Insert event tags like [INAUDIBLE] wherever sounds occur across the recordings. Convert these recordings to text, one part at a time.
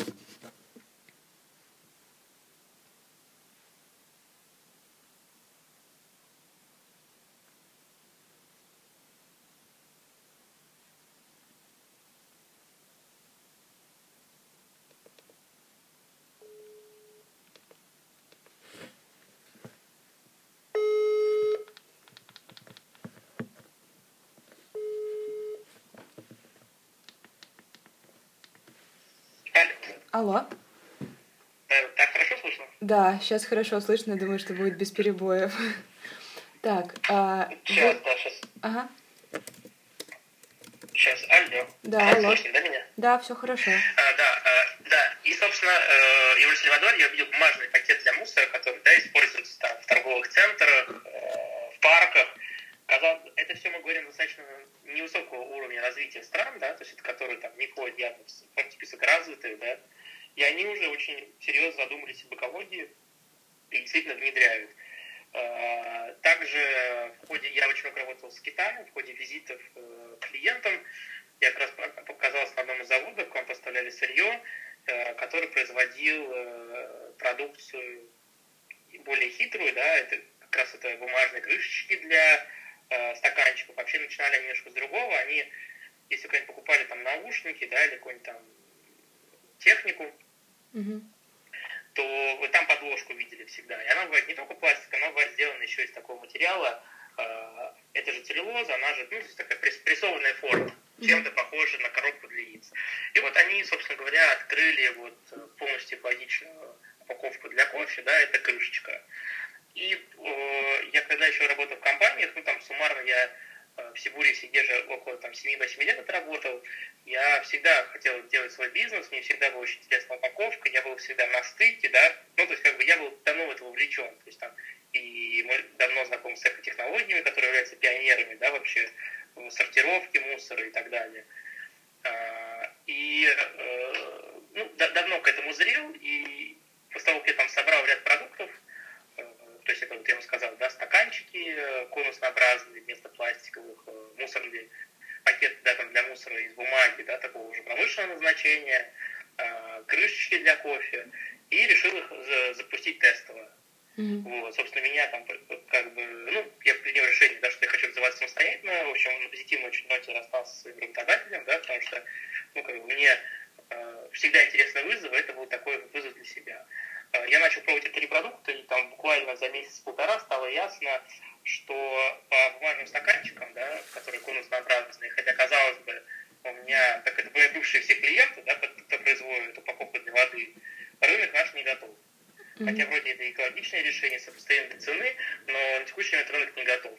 much. Алло. Так хорошо слышно? Да, сейчас хорошо слышно, думаю, что будет без перебоев. [LAUGHS] Так, а... Сейчас, вы... да, сейчас. Ага. Сейчас, алло. Да, алло. Слышно, да, меня? Да, все хорошо. А, да, а, да. И, собственно, э, в Эль-Сальвадоре я увидел бумажный пакет для мусора, который, да, используется там в торговых центрах, э, в парках. Казалось, это все мы говорим достаточно невысокого уровня развития стран, да, то есть это которые там не входят явно в список развитых, да, и они уже очень серьезно задумались об экологии и действительно внедряют. А, также в ходе, я очень много работал с Китаем, в ходе визитов э, к клиентам, я как раз показался на одном из заводов, к вам поставляли сырье, э, который производил э, продукцию более хитрую, да, это как раз это бумажные крышечки для стаканчиков. Вообще начинали они немножко с другого, они, если когда-нибудь покупали там наушники, да, или какую-нибудь там технику, угу. то вы там подложку видели всегда. И она бывает не только пластик, она бывает сделана еще из такого материала. Э, это же целлюлоза, она же ну, такая прессованная форма, чем-то похожа на коробку для яиц. И вот они, собственно говоря, открыли вот полностью экологичную упаковку для кофе, да, это крышечка. И э, я когда еще работал в компаниях, ну там суммарно я Э, в Сибурисе, где же около там, 7-8 лет отработал, я всегда хотел делать свой бизнес, мне всегда была очень интересная упаковка, я был всегда на стыке, да, ну, то есть, как бы, я был давно в это вовлечен, то есть, там, и мы давно знакомы с экотехнологиями, которые являются пионерами, да, вообще, в сортировке мусора и так далее. А, и, э, ну, давно к этому зрел, и после того, как я там собрал ряд продуктов, то есть это вот я вам сказал, да, стаканчики э, конуснообразные вместо пластиковых, э, мусорные пакеты да, там для мусора из бумаги, да, такого уже промышленного назначения, э, крышечки для кофе, и решил их запустить тестово. Mm-hmm. Вот, собственно, меня там как бы, ну, я принял решение, да, что я хочу развиваться самостоятельно, в общем, на позитивной очень ноте расстался со своим работодателем, да, потому что, ну, как бы мне э, всегда интересный вызов, это был такой вызов для себя. Э, я начал пробовать эти продукты, и там буквально за месяц-полтора стало ясно, что по бумажным стаканчикам, да, которые конуснообразные, хотя, казалось бы, у меня, так это были бывшие все клиенты, да, кто производит упаковку для воды, рынок наш не готов. Mm-hmm. Хотя вроде это экологичное решение, сопоставимой цены, но на текущий момент рынок не готов.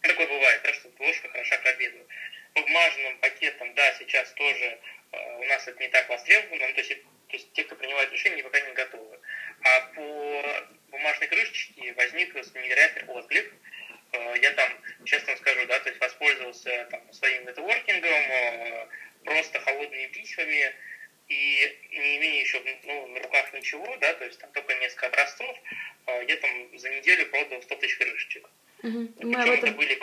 Такое бывает, да, что ложка хороша к обеду. По бумажным пакетам, да, сейчас тоже э, у нас это не так востребовано, ну, то есть то есть те, кто принимает решения, пока не готовы. А по бумажной крышечке возник невероятный отклик. Э, я там, честно скажу, да, то есть воспользовался там, своим нетворкингом, э, просто холодными письмами, и не имея еще ну, на руках ничего, да, то есть там только несколько образцов, э, я там за неделю продал 100 тысяч крышечек. Угу. Мы об этом... были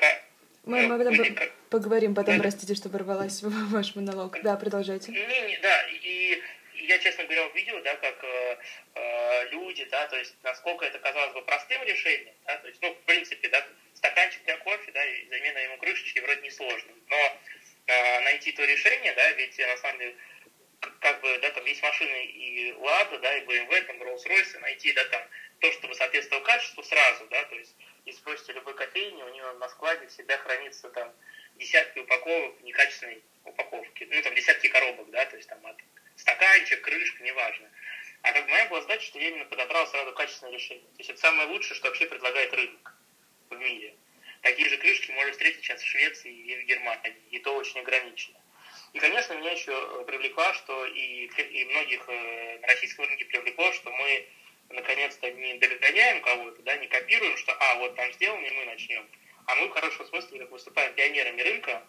мы об этом были... поговорим потом, да. простите, что ворвалась в ваш монолог. Да, продолжайте. Не, не, да, и я, честно говоря, увидел, да, как э, э, люди, да, то есть насколько это казалось бы простым решением, да, то есть, ну, в принципе, да, стаканчик для кофе, да, и замена ему крышечки вроде не сложно, но э, найти то решение, да, ведь на самом деле как бы, да, там есть машины и Лада, да, и BMW, там, Rolls-Royce, найти, да, там, то, чтобы соответствовало качеству сразу, да, то есть, если спросите любой кофейни, у него на складе всегда хранится там десятки упаковок некачественной упаковки, ну, там, десятки коробок, да, то есть, там, от стаканчик, крышка, неважно. А как моя была задача, что я именно подобрал сразу качественное решение. То есть это самое лучшее, что вообще предлагает рынок в мире. Такие же крышки можно встретить сейчас в Швеции и в Германии, и то очень ограничено. И, конечно, меня еще э, привлекло, что и, и многих э, на российском рынке привлекло, что мы наконец-то не догоняем кого-то, да, не копируем, что, а, вот там сделано, и мы начнем. А мы в хорошем смысле выступаем пионерами рынка,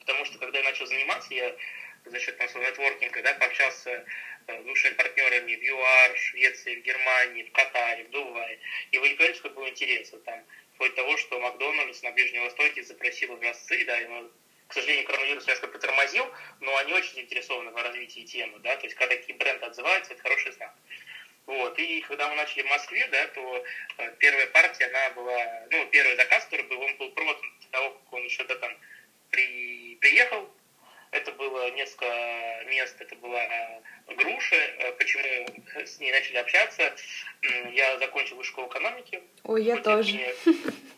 потому что когда я начал заниматься, я за счет там, своего нетворкинга, да, пообщался с бывшими партнерами в ЮАР, в Швеции, в Германии, в Катаре, в Дубае. И вы не понимаете, какой интерес. Вот там, вплоть того, что Макдональдс на Ближнем Востоке запросил образцы, да, мы, к сожалению, коронавирус немножко притормозил, но они очень заинтересованы в развитии темы, да, то есть когда такие бренды отзываются, это хороший знак. Вот, и когда мы начали в Москве, да, то э, первая партия, она была, ну, первый заказ, который был, он был продан до того, как он еще да, там при, приехал, было несколько мест, это была э, груша. Э, почему [LAUGHS] с ней начали общаться? Я закончил высшую школу экономики. Ой, я тоже. Мне,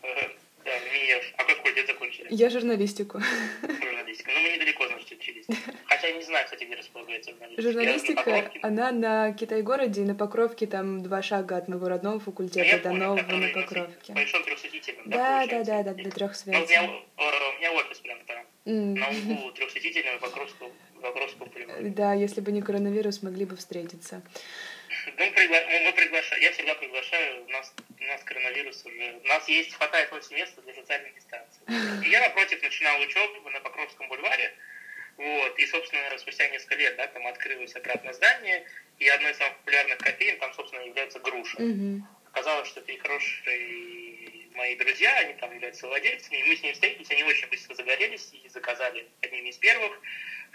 э, да, мне, а какой факультет закончили? Я журналистику. [LAUGHS] Журналистика. Ну, мы недалеко, значит, учились. [LAUGHS] Хотя я не знаю, кстати, где располагается журналистика. Журналистика, она на Китай-городе, на Покровке, там два шага от моего родного факультета до нового на Покровке. Большом трехсветительном, да, да, да, да, для трех меня, у меня офис прям там на углу трехсветительного Покровского, Покровского полигона. Да, если бы не коронавирус, могли бы встретиться. Ну, пригла... мы приглашаем, я всегда приглашаю, у нас, у нас коронавирус уже, у нас есть, хватает очень места для социальной дистанции. [LAUGHS] И я, напротив, начинал учебу на Покровском бульваре, вот, и, собственно, спустя несколько лет, да, там открылось обратное здание, и одной из самых популярных кофеин там, собственно, является груша. Оказалось, что это и хорошие мои друзья, они там являются владельцами, и мы с ними встретились, они очень быстро загорелись и заказали одними из первых.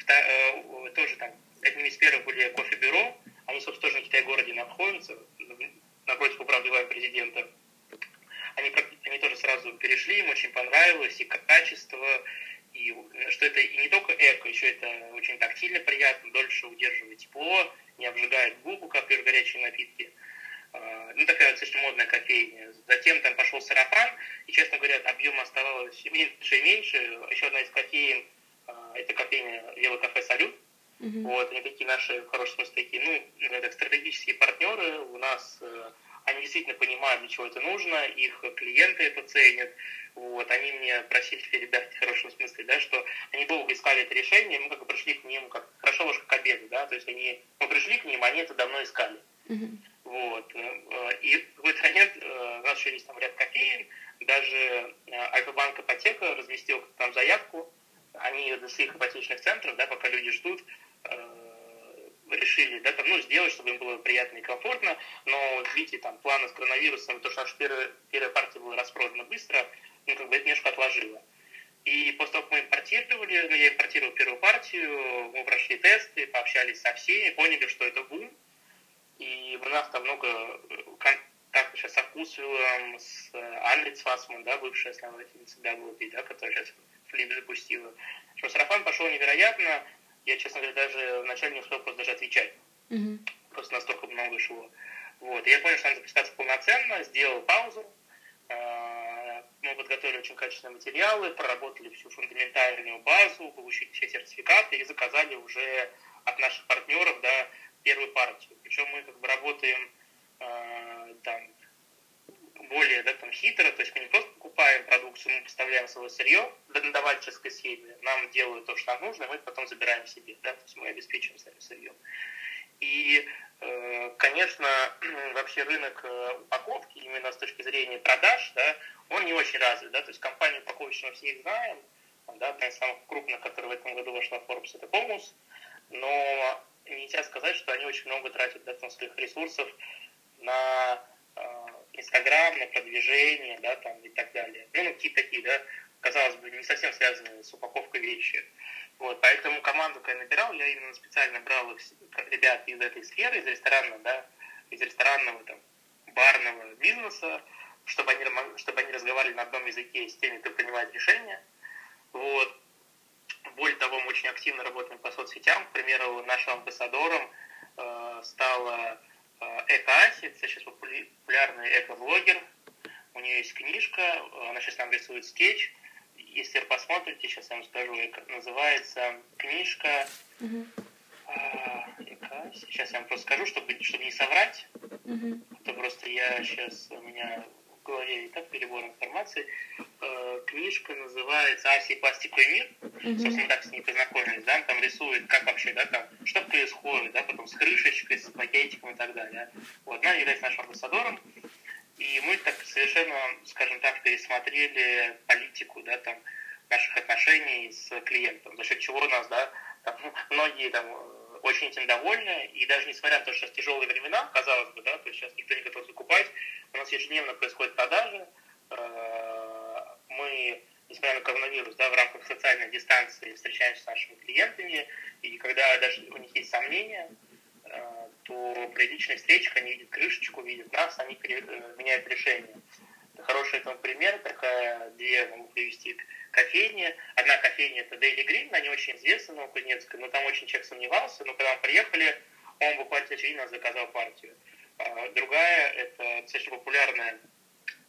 Э, тоже там одними из первых были кофе-бюро, они, собственно, тоже на Китай-городе находятся, напротив управляемого президента. Они, они тоже сразу перешли, им очень понравилось и качество, и что это и не только эко, еще это очень тактильно приятно, дольше удерживает тепло, не обжигает губу, как и горячие напитки. А, ну, такая достаточно модная кофейня. Затем там пошел сарафан, и, честно говоря, объем оставалось меньше и меньше. Еще одна из кофеин, а, это кофейня Велокафе Салют. Mm-hmm. Вот, они такие наши, в хорошем смысле, такие, ну, это стратегические партнеры. У нас э, они действительно понимают, для чего это нужно, их клиенты это ценят. Вот, они мне просили [LAUGHS] передать в хорошем смысле, да, что они долго искали это решение, мы как бы пришли к ним, как хорошо ложка к обеду, да, то есть они, мы пришли к ним, они это давно искали. Mm-hmm. Вот. Э, и в какой-то момент э, у нас еще есть там ряд кофеин, даже э, Альфа-банк ипотека разместил там заявку, они для своих ипотечных центров, да, пока люди ждут, решили да, там, ну, сделать, чтобы им было приятно и комфортно, но, видите, там планы с коронавирусом, то, что наша первая, первая партия была распродана быстро, ну, как бы это немножко отложило. И после того, как мы импортировали, ну, я импортировал первую партию, мы прошли тесты, пообщались со всеми, поняли, что это бум, и у нас там много э, контактов сейчас с Акусвиллом, с э, Анной Цвасман, да, бывшая основательница WP, да, которая сейчас Флип запустила. Что сарафан пошел невероятно. Я, честно говоря, даже вначале не успел просто даже отвечать. Mm-hmm. Просто настолько много шло. Вот. И я понял, что надо запускаться полноценно, сделал паузу. Э, мы подготовили очень качественные материалы, проработали всю фундаментальную базу, получили все сертификаты и заказали уже от наших партнеров, да, первую партию. Причем мы как бы работаем э, там более да, там, хитро, то есть мы не просто покупаем продукцию, мы поставляем свое сырье на давальческой схеме, нам делают то, что нам нужно, и мы потом забираем себе, да, то есть мы обеспечиваем своим сырьем. И, э, конечно, [CLEARS THROAT] вообще рынок э, упаковки, именно с точки зрения продаж, да, он не очень развит, да, то есть компанию упаковочную все их знаем, да, одна из самых крупных, которая в этом году вошла в Forbes, это Помус, но нельзя сказать, что они очень много тратят да, там, своих ресурсов на Инстаграм, на продвижение, да, там, и так далее. Ну, ну, какие-то такие, да, казалось бы, не совсем связанные с упаковкой вещи. Вот, поэтому команду, когда я набирал, я именно специально брал их, ребят из этой сферы, из ресторанного, да, из ресторанного, там, барного бизнеса, чтобы они, чтобы они разговаривали на одном языке с теми, кто принимает решения. Вот. Более того, мы очень активно работаем по соцсетям. К примеру, нашим амбассадором э, стала э, Эко-Ася, это сейчас популярный эко-блогер. У нее есть книжка, она сейчас нам рисует скетч. Если вы посмотрите, сейчас я вам скажу, называется книжка uh-huh. э, Сейчас я вам просто скажу, чтобы, чтобы не соврать. Uh-huh. Это просто я сейчас, у меня в голове и так перебор информации. Э, книжка называется «Аси пластиковый мир». Mm-hmm. Собственно, так с ней познакомились, да, там рисует, как вообще, да, там, что происходит, да, потом с крышечкой, с пакетиком и так далее. Вот, она является нашим амбассадором. И мы так совершенно, скажем так, пересмотрели политику, да, там, наших отношений с клиентом, за счет чего у нас, да, там, многие там очень этим довольны, и даже несмотря на то, что сейчас тяжелые времена, казалось бы, да, то есть сейчас никто не готов закупать, у нас ежедневно происходят продажи, э, мы несмотря на коронавирус, да, в рамках социальной дистанции встречаемся с нашими клиентами, и когда даже у них есть сомнения, э, то при личных встречах они видят крышечку, видят нас, они э, меняют решение. Хороший этому пример, такая две могу привести кофейни. Одна кофейня это Daily Green, они очень известны на Кузнецкой, но там очень человек сомневался, но когда мы приехали, он буквально через заказал партию. А другая это достаточно популярная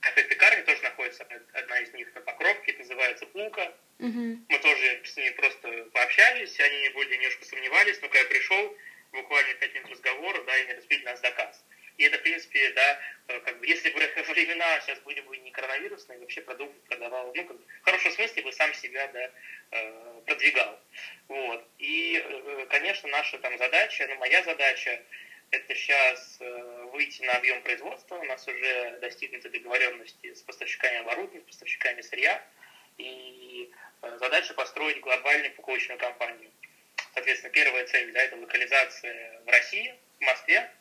кафе-пекарня, тоже находится одна из них на Покровке, это называется Пулка. Uh-huh. Мы тоже с ними просто пообщались, они более немножко сомневались, но когда я пришел, буквально пять минут разговора, да, и они разбили нас заказ. И это, в принципе, да, э, как бы, если бы [LAUGHS] времена сейчас были бы не коронавирусные, вообще продукт продавал, ну, как бы, в хорошем смысле бы сам себя, да, э, продвигал. Вот. И, э, конечно, наша там задача, ну, моя задача, это сейчас выйти на объем производства. У нас уже достигнуты договоренности с поставщиками оборудования, с поставщиками сырья. И задача построить глобальную упаковочную компанию. Соответственно, первая цель да, это локализация в России, в Москве,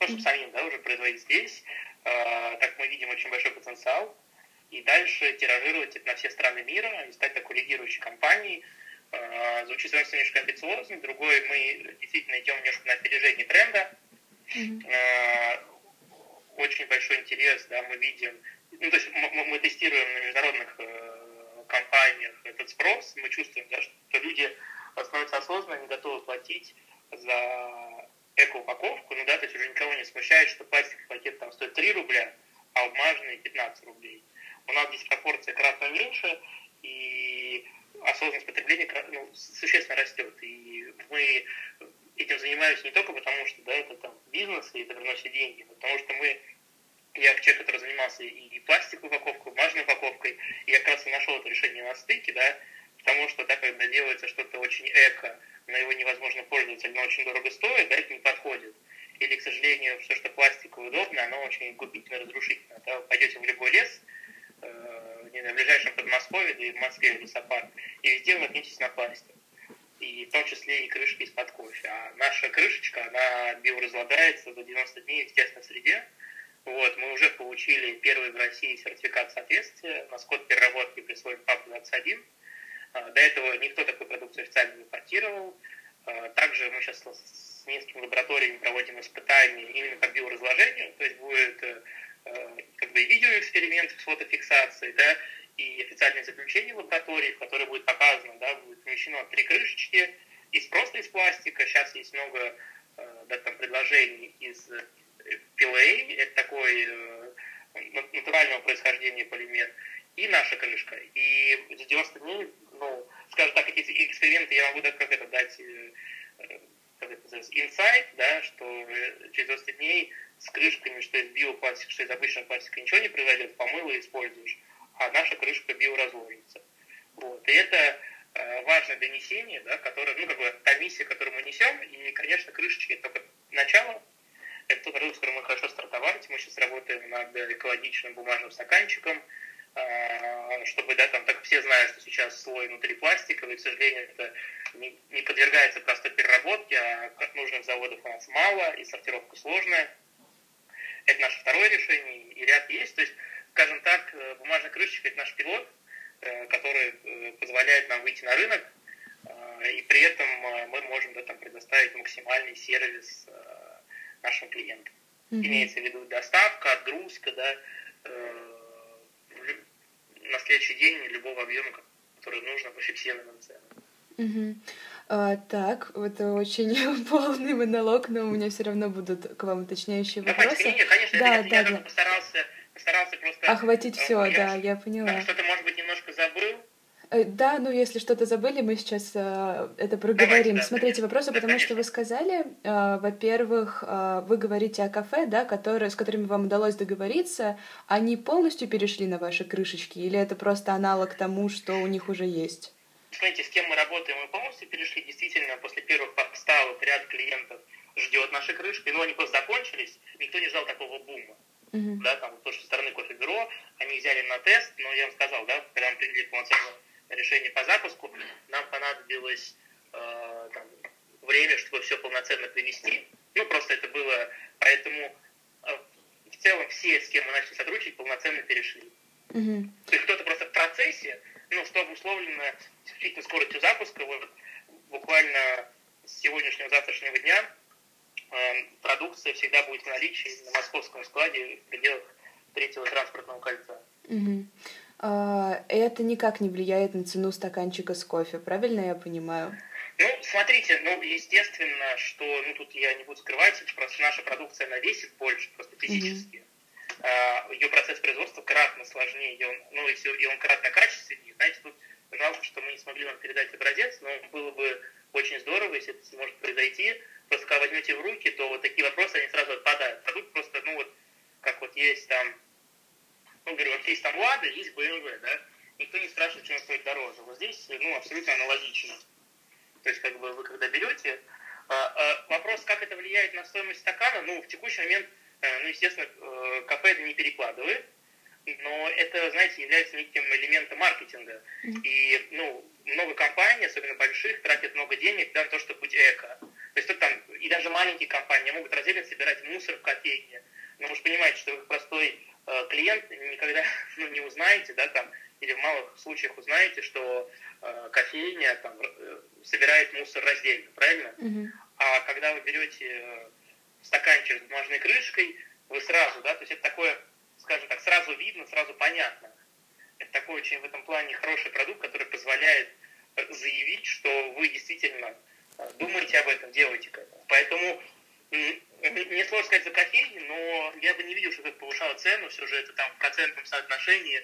ну, чтобы самим да, уже производить здесь. Э, так мы видим очень большой потенциал. И дальше тиражировать это на все страны мира и стать такой лидирующей компанией. Э, звучит с немножко амбициозно. Другой, мы действительно идем немножко на опережение тренда. Э, очень большой интерес, да, мы видим. Ну, то есть мы, мы тестируем на международных э, компаниях этот спрос. Мы чувствуем, да, что люди становятся осознанно, они готовы платить за эко-упаковку, ну да, то есть уже никого не смущает, что пластиковый пакет там стоит 3 рубля, а бумажный 15 рублей. У нас здесь пропорция кратно меньше, и осознанность потребления ну, существенно растет. И мы этим занимаемся не только потому, что да, это там бизнес, и это приносит деньги, но потому что мы я человек, который занимался и пластиковой упаковкой, и бумажной упаковкой, и я как раз и нашел это решение на стыке, да, потому что, да, когда делается что-то очень эко, но его невозможно пользоваться, оно очень дорого стоит, да, это не подходит. Или, к сожалению, все, что пластиковое удобно, оно очень губительно, разрушительно. Да? Вы пойдете в любой лес, э, не знаю, в ближайшем Подмосковье, да в Москве, в лесопарк, и везде вы наткнетесь на пластик. И в том числе и крышки из-под кофе. А наша крышечка, она биоразлагается за 90 дней в естественной среде. Вот, мы уже получили первый в России сертификат соответствия. На скот переработки присвоен ПАП-21. А, до этого никто такую продукцию официально не импортировал. А, также мы сейчас с несколькими лабораториями проводим испытания именно по биоразложению, то есть будет э, э, как бы видеоэксперимент с фотофиксацией, да, и официальное заключение лаборатории, в которое будет показано, да, будет помещено три крышечки из просто из пластика. Сейчас есть много э, да, там, предложений из PLA, это такой натурального происхождения полимер, и наша крышка. И за 90 дней ну, скажем так, эти эксперименты я могу как это дать, э, э, как это инсайт, да, что э, через 20 дней с крышками, что из биопластика, что из обычного пластика ничего не произойдет, помыло и используешь, а наша крышка биоразложится. Вот. И это важное донесение, да, которое, ну, как бы, та миссия, которую мы несем, и, конечно, крышечки это только начало, это тот продукт, с которым мы хорошо стартовали, мы сейчас работаем над экологичным бумажным стаканчиком, Э, чтобы, да, там, так все знают, что сейчас слой внутри пластиковый, к сожалению, это не, подвергается простой переработке, а нужных заводов у нас мало, и сортировка сложная. Это наше второе решение, и ряд есть. То есть, скажем так, э, бумажная крышечка – это наш пилот, э, который позволяет нам выйти на рынок, и при этом мы можем да, там, предоставить максимальный сервис нашим клиентам. Mm-hmm. Имеется в виду доставка, отгрузка, да, на следующий день любого объема, который нужно по фиксированным ценам. Угу. А, так, это очень [LAUGHS] полный монолог, но у меня все равно будут к вам уточняющие ну, вопросы. Конечно, конечно, да, это, да, я да. постарался, постарался просто... Охватить все, я, да, я поняла. Да, что-то, может быть, немножко забыл. Э, да, ну если что-то забыли, мы сейчас э, это проговорим. Давайте, да, Смотрите, вопросы, да, потому конечно. что вы сказали, э, во-первых, э, вы говорите о кафе, да, которые, с которыми вам удалось договориться, они полностью перешли на ваши крышечки, или это просто аналог тому, что у них уже есть? Смотрите, с кем мы работаем, мы полностью перешли. Действительно, после первых поставок ряд клиентов ждет наши крышки, но они просто закончились, никто не ждал такого бума. Угу. Да, там, то, что со стороны кофе-бюро, они взяли на тест, но я вам сказал, да, когда мы приняли полноценную решение по запуску, нам понадобилось э, там, время, чтобы все полноценно привести. Ну, просто это было... Поэтому э, в целом все, с кем мы начали сотрудничать, полноценно перешли. Угу. То есть кто-то просто в процессе, ну, что обусловлено исключительно скоростью запуска. Вот буквально с сегодняшнего, завтрашнего дня продукция всегда будет в наличии на московском складе в пределах третьего транспортного кольца. Угу. А, это никак не влияет на цену стаканчика с кофе, правильно я понимаю? Ну, смотрите, ну, естественно, что, ну, тут я не буду скрывать, просто наша продукция, она весит больше, просто физически. Mm-hmm. А, ее процесс производства кратно сложнее, и он, ну, и он кратно качественнее. Знаете, тут жалко, что мы не смогли вам передать образец, но было бы очень здорово, если это сможет произойти. Просто когда возьмете в руки, то вот такие вопросы, они сразу отпадают. Продукт просто, ну, вот, как вот есть там, ну, говорю, вот есть там Лада, есть BMW, да, никто не спрашивает, чем стоит дороже. Вот здесь, ну, абсолютно аналогично. То есть, как бы вы когда берете, а, а, вопрос, как это влияет на стоимость стакана, ну, в текущий момент, э, ну, естественно, э, кафе это не перекладывает, но это, знаете, является неким элементом маркетинга. И, ну, много компаний, особенно больших, тратят много денег на то, чтобы быть эко. То есть тут там, и даже маленькие компании могут раздельно собирать мусор в кофейне. Но вы же понимаете, что вы простой э, клиент никогда [LAUGHS] ну, не узнаете, да, там, или в малых случаях узнаете, что э, кофейня там, э, собирает мусор раздельно, правильно? Mm-hmm. А когда вы берете э, стаканчик с бумажной крышкой, вы сразу, да, то есть это такое, скажем так, сразу видно, сразу понятно. Это такой очень в этом плане хороший продукт, который позволяет э, заявить, что вы действительно думаете об этом, делаете к этому. Поэтому не сложно сказать за кофейни, но я бы не видел, что это повышало цену, все же это там в процентном соотношении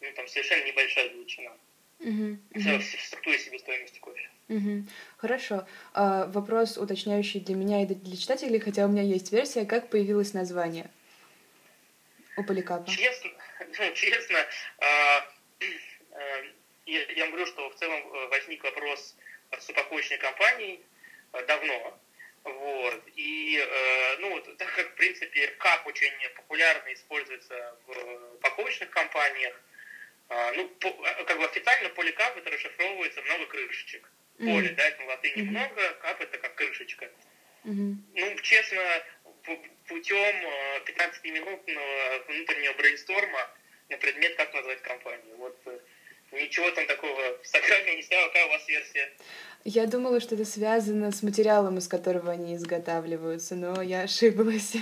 ну, там совершенно небольшая величина. Угу, угу. В структуре себестоимости кофе. Угу. Хорошо. А, вопрос уточняющий для меня и для читателей, хотя у меня есть версия, как появилось название у Поликапа. Честно, [LAUGHS] ну, честно а, а, [CLEARS THROAT] я, я говорю, что в целом э, возник вопрос с упаковочной компанией а, давно. Вот. И, э, ну, [LAUGHS] так как, в принципе, кап очень популярно используется в упаковочных компаниях, а, ну, по, как бы официально поликап это расшифровывается много крышечек. Mm-hmm. Поле, да, это на латыни mm-hmm. много, кап это как крышечка. Mm-hmm. Ну, честно, путем 15-минутного а, внутреннего брейнсторма на предмет, как назвать компанию. Вот э, ничего там такого сакрального не стало. Какая у вас версия? Я думала, что это связано с материалом, из которого они изготавливаются, но я ошиблась.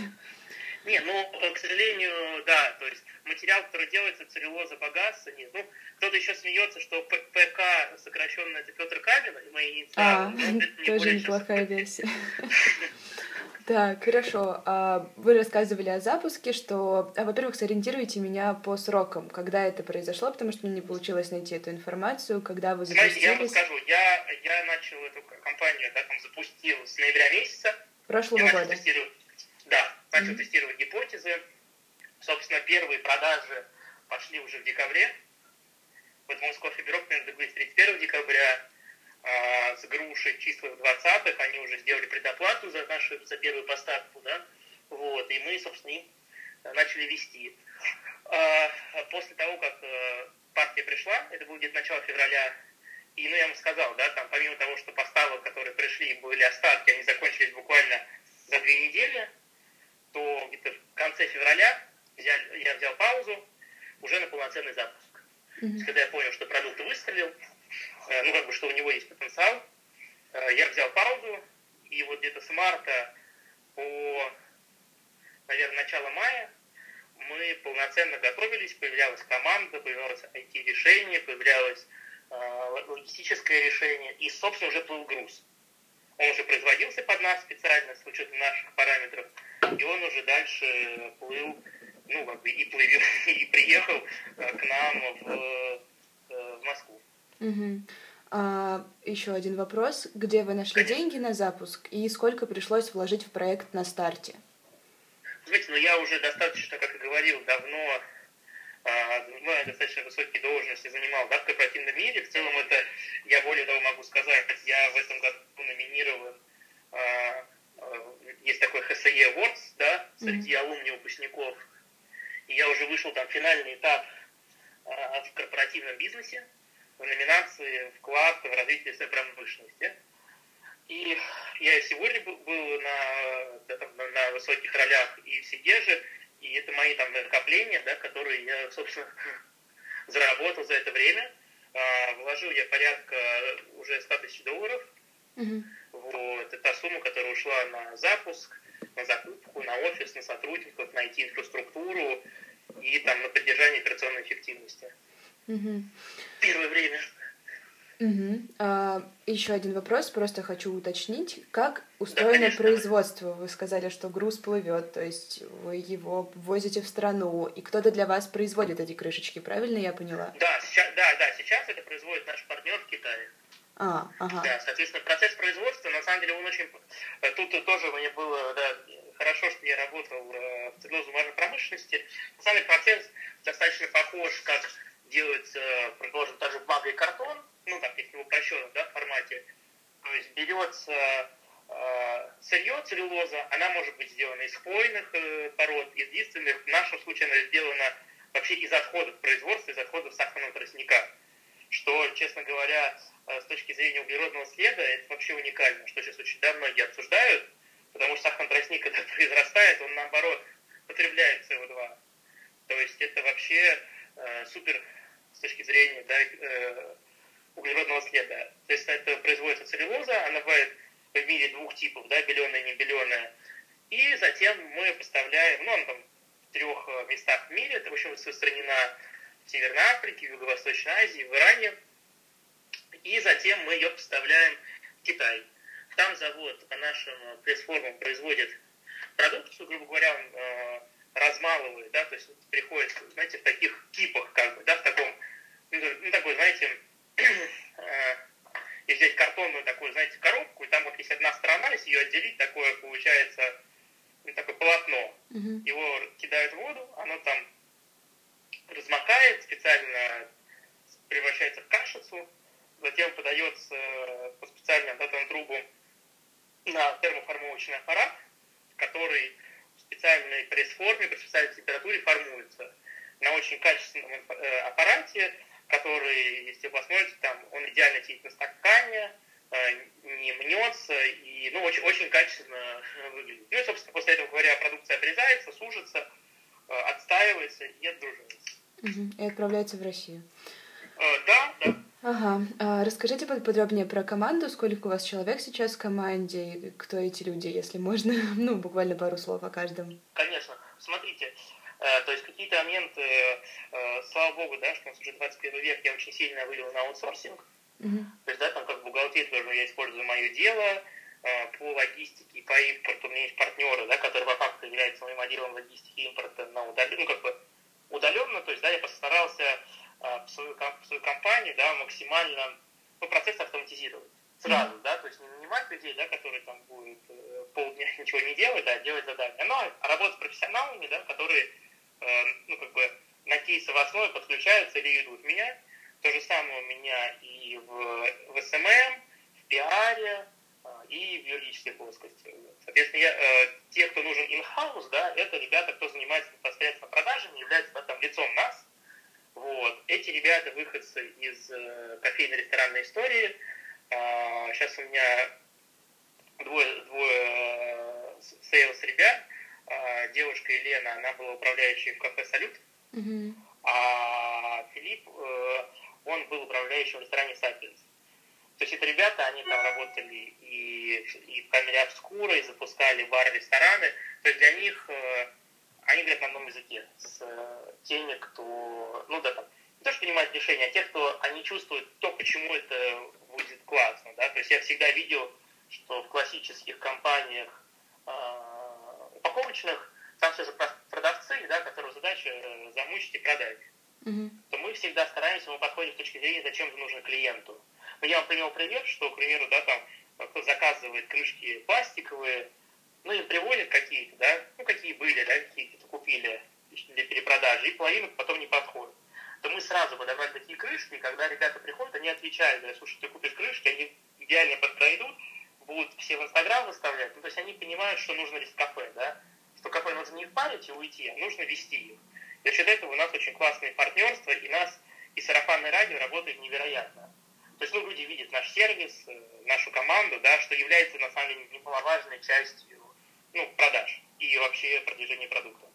Не, ну, к сожалению, да, то есть материал, который делается, целлюлоза богатства, нет. Ну, кто-то еще смеется, что ПК сокращенно это Петр Кабин, и мои инициалы. А, тоже неплохая версия. [LAUGHS] Так, хорошо. А, вы рассказывали о запуске, что, а, во-первых, сориентируйте меня по срокам, когда это произошло, потому что мне не получилось найти эту информацию, когда вы запустились. Знаете, я вам скажу, я, я начал эту компанию, да, там запустил с ноября месяца. Прошлого я года. Да, начал mm-hmm. тестировать гипотезы. Собственно, первые продажи пошли уже в декабре. Вот Moscow Фиберок договорились 31 декабря, а, с грушей чисто в 20-х, они уже сделали предоплату за нашу за первую поставку, да, вот, и мы, собственно, им начали вести. А, после того, как а, партия пришла, это было где-то начало февраля, и, ну, я вам сказал, да, там, помимо того, что поставок, которые пришли, были остатки, они закончились буквально за две недели, то где-то в конце февраля взял, я взял паузу уже на полноценный запуск. Mm-hmm. То есть, когда я понял, что продукт выстрелил, э, ну, как бы, что у него есть потенциал, э, я взял паузу, и вот где-то с марта по, наверное, начало мая мы полноценно готовились, появлялась команда, появлялось IT-решение, появлялось э, логистическое решение, и, собственно, уже плыл груз. Он уже производился под нас специально с учетом наших параметров, и он уже дальше плыл, ну, как бы и плывет, [LAUGHS] и приехал э, к нам в, э. Угу. А, еще один вопрос. Где вы нашли деньги на запуск и сколько пришлось вложить в проект на старте? Знаете, ну я уже достаточно, как и говорил, давно а, я достаточно высокие должности занимал да, в корпоративном мире. В целом это, я более того могу сказать, я в этом году номинирован а, есть такой HSE Awards, да, среди mm-hmm. алумни выпускников. И я уже вышел там финальный этап а, в корпоративном бизнесе в номинации «Вклад в развитие своей промышленности». И я сегодня был, был на, да, там, на высоких ролях и в Сидеже, и это мои там накопления, да, которые я, собственно, [LAUGHS] заработал за это время. э, вложил я порядка уже 100 тысяч долларов. Мгм. Вот. Это та сумма, которая ушла на запуск, на закупку, на офис, на сотрудников, на IT-инфраструктуру и там на поддержание операционной эффективности. Мгм. Первое время. Мгм. А, еще один вопрос, просто хочу уточнить, как устроено конечно. производство? Вы сказали, что груз плывет, то есть вы его возите в страну, и кто-то для вас производит эти крышечки, правильно я поняла? Да, сейчас, да, да, сейчас это производит наш партнер в Китае. А, ага. Да, соответственно, процесс производства, на самом деле, он очень... Тут тоже мне было, да, хорошо, что я работал э, в целлюлозно-бумажной промышленности. На самом деле, процесс достаточно похож, как делается, предположим, даже бумага и картон, ну, так, если в упрощенном, да, формате. То есть берется э, сырье, целлюлоза, она может быть сделана из хвойных э, пород, из лиственных. В нашем случае она сделана вообще из отходов производства, из отходов сахарного тростника. Что, честно говоря, э, с точки зрения углеродного следа, это вообще уникально, что сейчас очень да, многие обсуждают, потому что сахарный тростник, [LAUGHS] когда произрастает, он наоборот потребляет СО2. То есть это вообще э, супер с точки зрения да, э, углеродного следа. То есть это производится целлюлоза, она бывает в мире двух типов, да, беленая и небеленая. И затем мы поставляем, ну, она там в трех э, местах в мире, это, в общем, распространена в Северной Африке, в Юго-Восточной Азии, в Иране. И затем мы ее поставляем в Китай. Там завод по нашим э, пресс-формам производит продукцию, грубо говоря, он размалывает, да, то есть приходит, знаете, в таких кипах, как бы, да, в таком, ну, ну, такой, знаете, [CLEARS THROAT] э, если взять картонную такую, знаете, коробку, и там вот есть одна сторона, если ее отделить, такое получается, ну, такое полотно. Мгм. Его кидают в воду, оно там размокает, специально превращается в кашицу, затем подается по специальным да, там, трубам на термоформовочный аппарат, который специальной пресс-форме, при специальной температуре формуется на очень качественном э, аппарате, который, если вы посмотрите, там он идеально сидит на стакане, э, не мнется и ну, очень, очень качественно выглядит. Ну и, собственно, после этого, говоря, продукция обрезается, сужится, э, отстаивается и отгружается. Мгм. И отправляется в Россию. Э, Да, да. Ага. А расскажите подробнее про команду, сколько у вас человек сейчас в команде, и кто эти люди, если можно, [LAUGHS] ну, буквально пару слов о каждом. Конечно. Смотрите, э, то есть какие-то моменты, э, слава богу, да, что у нас уже 21 век, я очень сильно вывел на аутсорсинг. Мгм. То есть, да, там как бухгалтерия тоже я использую мое дело, э, по логистике, по импорту у меня есть партнеры, да, которые по факту являются моим отделом логистики и импорта на удаленно, ну, как бы удаленно, то есть, да, я постарался в свою, в свою компанию, да, максимально, ну, процесс автоматизировать сразу, да, то есть не нанимать людей, да, которые там будут э, полдня [LAUGHS] ничего не делать, да, делать задания, но работать с профессионалами, да, которые, э, ну, как бы на кейсы в основе подключаются или идут меня. То же самое у меня и в, в SMM, в пиаре э, и в юридической плоскости. Соответственно, я, э, те, кто нужен in-house, да, это ребята, кто занимается непосредственно продажами, являются да, там, лицом нас. Вот. Эти ребята выходцы из э, кофейно-ресторанной истории. А, сейчас у меня двое, двое sales ребят. А, девушка Елена, она была управляющей в кафе «Салют», Мгм. а Филипп, э, он был управляющим в ресторане «Сапиенс». То есть это ребята, они там работали и, и в камере обскура, и запускали бар-рестораны. То есть для них э, они говорят на одном языке с э, теми, кто, ну да, там, не то, что принимает решения, а те, кто они чувствуют то, почему это будет классно, да. То есть я всегда видел, что в классических компаниях э, упаковочных там все же про- продавцы, да, которых задача э, замучить и продать Мгм. то мы всегда стараемся, мы подходим с точки зрения, зачем это нужно клиенту. Ну, я вам привел пример, что, к примеру, да, там, кто заказывает крышки пластиковые, ну, им приводят какие-то, да, ну, какие были, да, какие-то купили для перепродажи, и половина потом не подходит. То мы сразу подобрали такие крышки, и когда ребята приходят, они отвечают, говорят, слушай, ты купишь крышки, они идеально подойдут, будут все в Инстаграм выставлять, ну, то есть они понимают, что нужно из кафе, да, что кафе нужно не впарить и уйти, а нужно вести их. За счет этого у нас очень классные партнерства, и нас и сарафанное радио работает невероятно. То есть, ну, люди видят наш сервис, э, нашу команду, да, что является, на самом деле, немаловажной частью, ну, продаж и вообще продвижения продукта.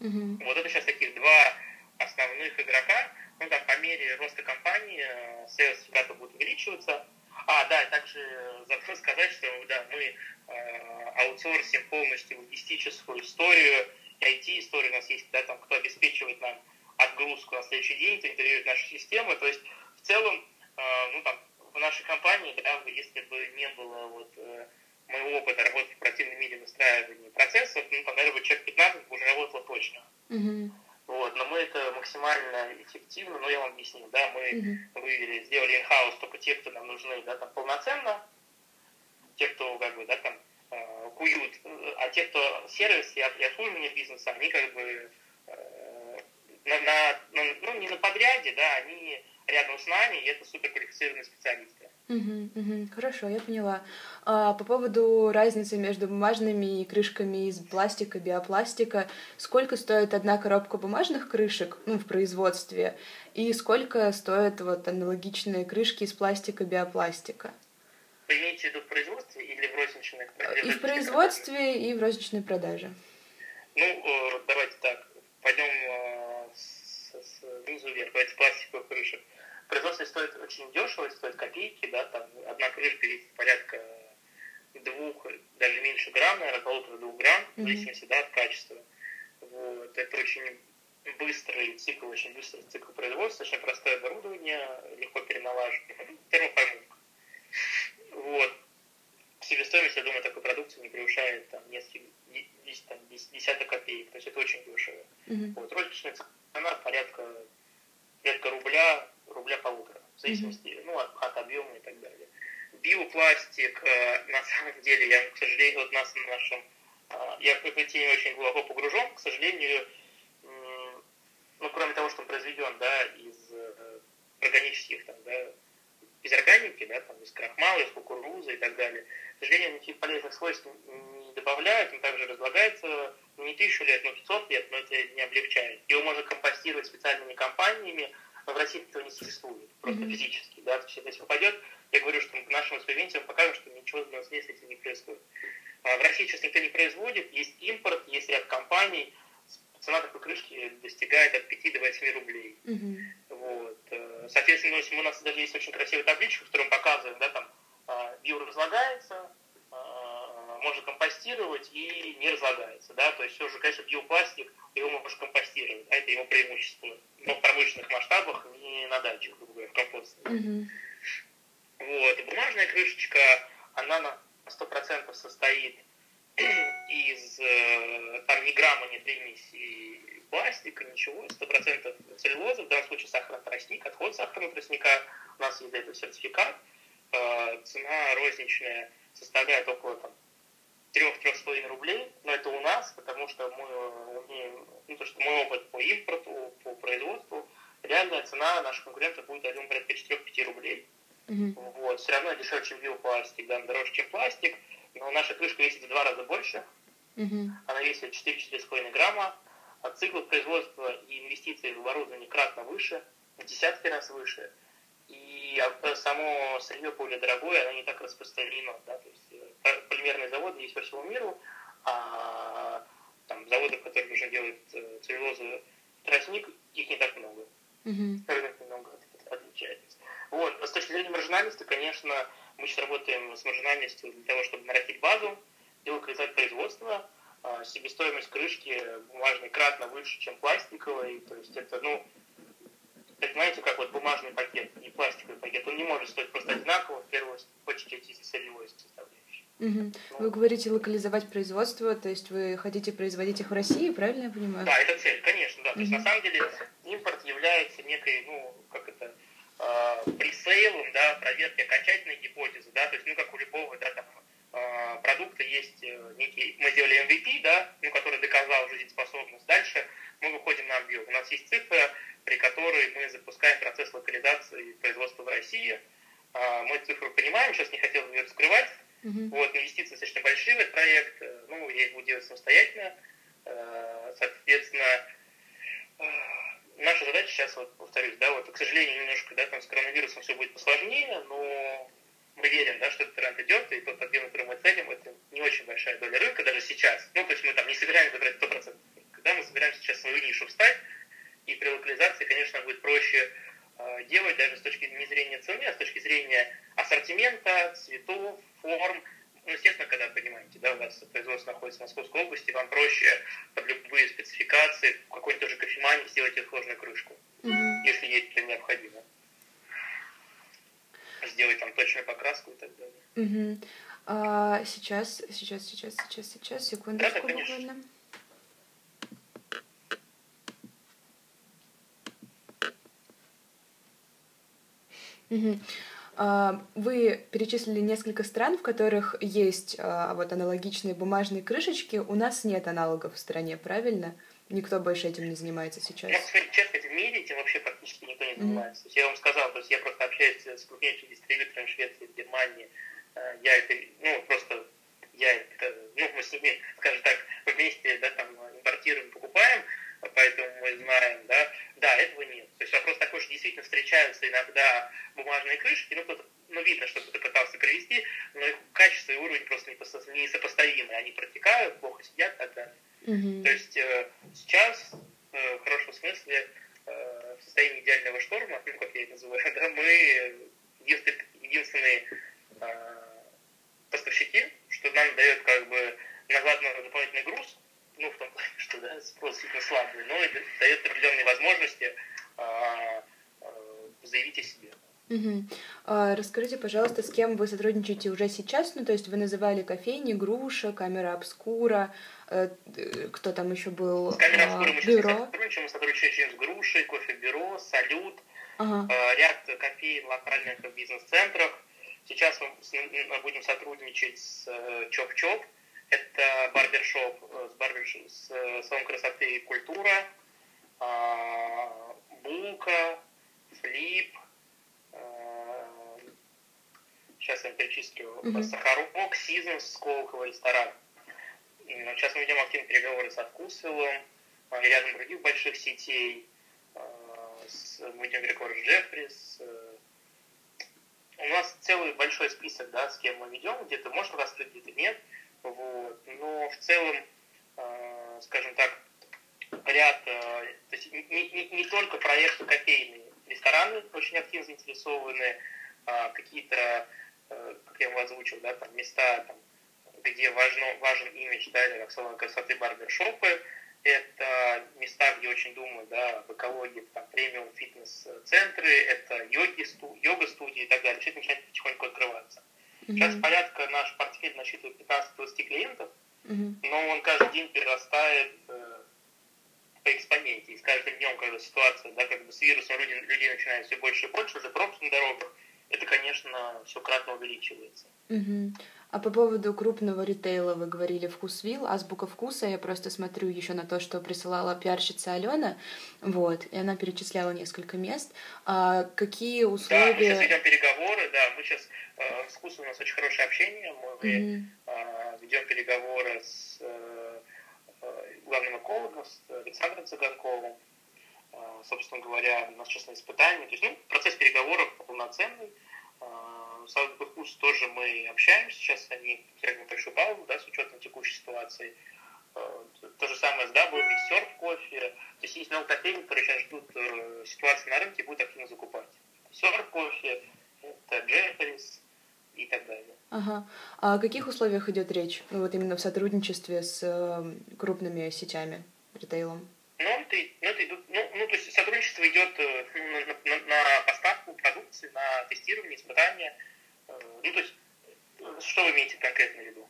Мгм. Вот это сейчас таких два основных игрока. ну, там, по мере роста компании sales всегда будет увеличиваться. А, да, также забыл [LAUGHS] сказать, что да, мы э, аутсорсим полностью логистическую историю, IT-историю у нас есть, да, там, кто обеспечивает нам отгрузку на следующий день, кто интегрирует наши системы. То есть, в целом, э, ну, там, в нашей компании, да, если бы не было вот, э, моего опыта работы в оперативном мире выстраивания процессов, ну, там, наверное, человек 15 уже работало точно. Mm-hmm. Вот, но мы это максимально эффективно, ну, я вам объясню, да, мы mm-hmm. вывели, сделали in-house только те, кто нам нужны, да, там, полноценно, те, кто, как бы, да, там, э, куют, а те, кто сервис и обслуживание бизнеса, они, как бы, э, на, на, ну, не на подряде, да, они рядом с нами, и это суперквалифицированные специалисты. Угу, угу, хорошо, я поняла. А, по поводу разницы между бумажными крышками из пластика, биопластика, сколько стоит одна коробка бумажных крышек ну, в производстве, и сколько стоят вот аналогичные крышки из пластика, биопластика? Вы имеете в виду в производстве или в розничной продаже? И в производстве, и в розничной продаже. Ну, э, давайте так, пойдем э, снизу вверх, давайте пластиковых крышек производстве стоит очень дешево, стоит копейки, да, там одна крышка весит порядка двух, даже меньше грамм, наверное, полутора-двух грамм, mm-hmm. в зависимости, да, от качества. Вот, это очень быстрый цикл, очень быстрый цикл производства, очень простое оборудование, легко переналаживание, термоформовка. Вот. Себестоимость, я думаю, такой продукции не превышает там несколько, там, десяток копеек, то есть это очень дешево. Mm-hmm. Вот, розничная цена порядка, порядка рубля рубля полутора, в зависимости ну, от, от объема и так далее. Биопластик, э, на самом деле, я, к сожалению, вот нас на нашем, э, я в этой теме очень глубоко погружен, к сожалению, ну, кроме того, что он произведен, да, из э, органических, там, да, из органики, да, там, из крахмала, из кукурузы и так далее. К сожалению, никаких полезных свойств не добавляют, он также разлагается не тысячу лет, но 500 лет, но это не облегчает. Его можно компостировать специальными компаниями, но в России этого не существует, просто mm-hmm. физически, да, то есть если попадет, я говорю, что к нашему эксперименте мы покажем, что ничего на с этим не происходит. А в России сейчас никто не производит, есть импорт, есть ряд компаний, цена такой крышки достигает от 5 до 8 рублей. Mm-hmm. Вот. Э, соответственно, у нас даже есть очень красивая табличка, в которой мы показываем, да, там, а, био разлагается, можно компостировать и не разлагается. Да? То есть все же, конечно, биопластик, его можно компостировать, а это его преимущество. Но в промышленных масштабах, не на дачах, грубо говоря, в компостах. Mm-hmm. Вот. И бумажная крышечка, она на 100% состоит [CLEARS THROAT] из э, там ни грамма, ни примеси пластика, ничего, 100% целлюлоза, в данном случае сахарный тростник, отход сахарного тростника, у нас есть для этого сертификат, э, цена розничная составляет около там, 3-3,5 рублей, но это у нас, потому что мы умеем, ну, то, что мой опыт по импорту, по производству, реальная цена наших конкурентов будет, я думаю, порядка 4-5 рублей. Mm-hmm. Вот, все равно дешевле, чем биопластик, да, дороже, чем пластик, но наша крышка весит в два раза больше, mm-hmm. она весит 4-4,5 грамма, а цикл производства и инвестиций в оборудование кратно выше, в десятки раз выше, и само сырье более дорогое, оно не так распространено, да, полимерные заводы есть по всему миру, а там заводов, которые нужно делать э, целлюлозу тростник, их не так много. Mm-hmm. Рынок немного отличается. Вот. С точки зрения маржинальности, конечно, мы сейчас работаем с маржинальностью для того, чтобы нарастить базу и локализовать производство. А, себестоимость крышки бумажной кратно выше, чем пластиковой. То есть это, ну, знаете, как вот бумажный пакет и пластиковый пакет. Он не может стоить просто одинаково, в первую очередь из-за сырьевой составляющей. Угу. Вы говорите локализовать производство, то есть вы хотите производить их в России, правильно я понимаю? Да, это цель, конечно, да. То есть на самом деле импорт является некой, ну, как это, э, пресейлом, да, проверки окончательной гипотезы, да, то есть, ну, как у любого, да, там, э, продукта есть э, некий, мы сделали MVP, да, ну, который доказал жизнеспособность. Дальше мы выходим на объем. У нас есть цифра, при которой мы запускаем процесс локализации производства в России. Э, мы цифру понимаем, сейчас не хотел ее раскрывать, Uh-huh. Вот, инвестиции достаточно большие в этот проект, э, ну, я их буду делать самостоятельно. Э, соответственно, э, наша задача сейчас, вот, повторюсь, да, вот, к сожалению, немножко, да, там с коронавирусом все будет посложнее, но мы верим, да, что этот тренд идет, и тот объем, который мы целим, это не очень большая доля рынка, даже сейчас. Ну, то есть мы там не собираемся забрать 100% рынка, да, мы собираемся сейчас свою нишу встать, И при локализации, конечно, будет проще э, делать даже с точки не зрения цены, а с точки зрения ассортимента, сейчас, сейчас, сейчас, сейчас, сейчас, секундочку да, да, буквально. Угу. Вы перечислили несколько стран, в которых есть а, вот аналогичные бумажные крышечки. У нас нет аналогов в стране, правильно? Никто больше этим не занимается сейчас. Ну, честно, в мире этим вообще практически никто не занимается. Mm-hmm. То есть я вам сказал, то есть я просто общаюсь с крупнейшими дистрибьюторами Швеции, Германии. Э, я это, ну, просто я это, ну, мы с ними, скажем так, вместе, да, там, импортируем, покупаем, поэтому мы знаем, да, да, этого нет. То есть вопрос такой, что действительно встречаются иногда бумажные крышки, ну, кто ну, видно, что кто-то пытался привести, но их качество и уровень просто несопоставимы. Они протекают, плохо сидят и так далее. Mm-hmm. То есть э, сейчас, э, в хорошем смысле, э, в состоянии идеального шторма, ну, как я это называю, [LAUGHS] да, мы единственные, единственные э, поставщики, что нам дает как бы назад дополнительный груз, ну, в том плане, [LAUGHS] что да, спрос действительно слабый, но это дает определенные возможности а, а, заявить о себе. Угу. А, расскажите, пожалуйста, с кем вы сотрудничаете уже сейчас? Ну, то есть вы называли кофейни, груша, камера обскура, э, кто там еще был? С камерой а, обскура мы бюро. сейчас сотрудничаем, мы сотрудничаем с грушей, кофе-бюро, салют, ага. а, ряд кофеин в локальных бизнес-центрах. Сейчас мы будем сотрудничать с э, Чоп-Чоп, это барбершоп э, с, барбершоп, с э, салон красоты и культура, а, Булка, Флип, сейчас я перечислю, mm-hmm. Сахарок, Сизнес, Сколково, ресторан. Сейчас мы ведем активные переговоры а, и рядом других больших сетей. С, мы ведем переговоры с Джеффрис. У нас целый большой список, да, с кем мы ведем, где-то можно раскрыть, где-то нет. Вот. Но в целом, э, скажем так, ряд, э, то есть не, не, не только проекты кофейные, рестораны очень активно заинтересованы, э, какие-то, э, как я вам озвучил, да, там места, там, где важно, важен имидж, да, или как салон красоты барбершопы, это места, где очень думают да, об экологии, там, премиум фитнес-центры, это йоги, йога-студии и так далее. Все это начинает потихоньку открываться. Сейчас порядка наш портфель насчитывает 15-20 клиентов, но он каждый день перерастает э, по экспоненте. И с каждым днем, когда ситуация, да, как бы с вирусом люди, людей начинает все больше и больше, уже пробки на дорогах, это, конечно, все кратно увеличивается. Угу. А по поводу крупного ритейла вы говорили «Вкусвилл», «Азбука вкуса». Я просто смотрю еще на то, что присылала пиарщица Алена, вот, и она перечисляла несколько мест. А какие условия... Да, мы сейчас ведем переговоры, да, мы сейчас... Э, с вкусом у нас очень хорошее общение, мы mm-hmm. э, ведем переговоры с э, э, главным экологом, с Александром Цыганковым, э, собственно говоря, у нас сейчас на испытании. То есть, ну, процесс переговоров полноценный, Саудовый вкус тоже мы общаемся, сейчас они большую паузу, да, с учетом текущей ситуации. Э, то же самое с Дабл, Серф кофе. То есть есть много кофеин, которые сейчас ждут э, ситуации на рынке и будут активно закупать. Серф кофе, это Джефферис и так далее. Ага. А о каких условиях идет речь? Ну вот именно в сотрудничестве с э, крупными сетями, ритейлом? Ну, это, ну, это идут, ну, ну, то есть сотрудничество идет на, на, на поставку продукции, на тестирование, испытания, ну, то есть, что вы имеете конкретно в виду?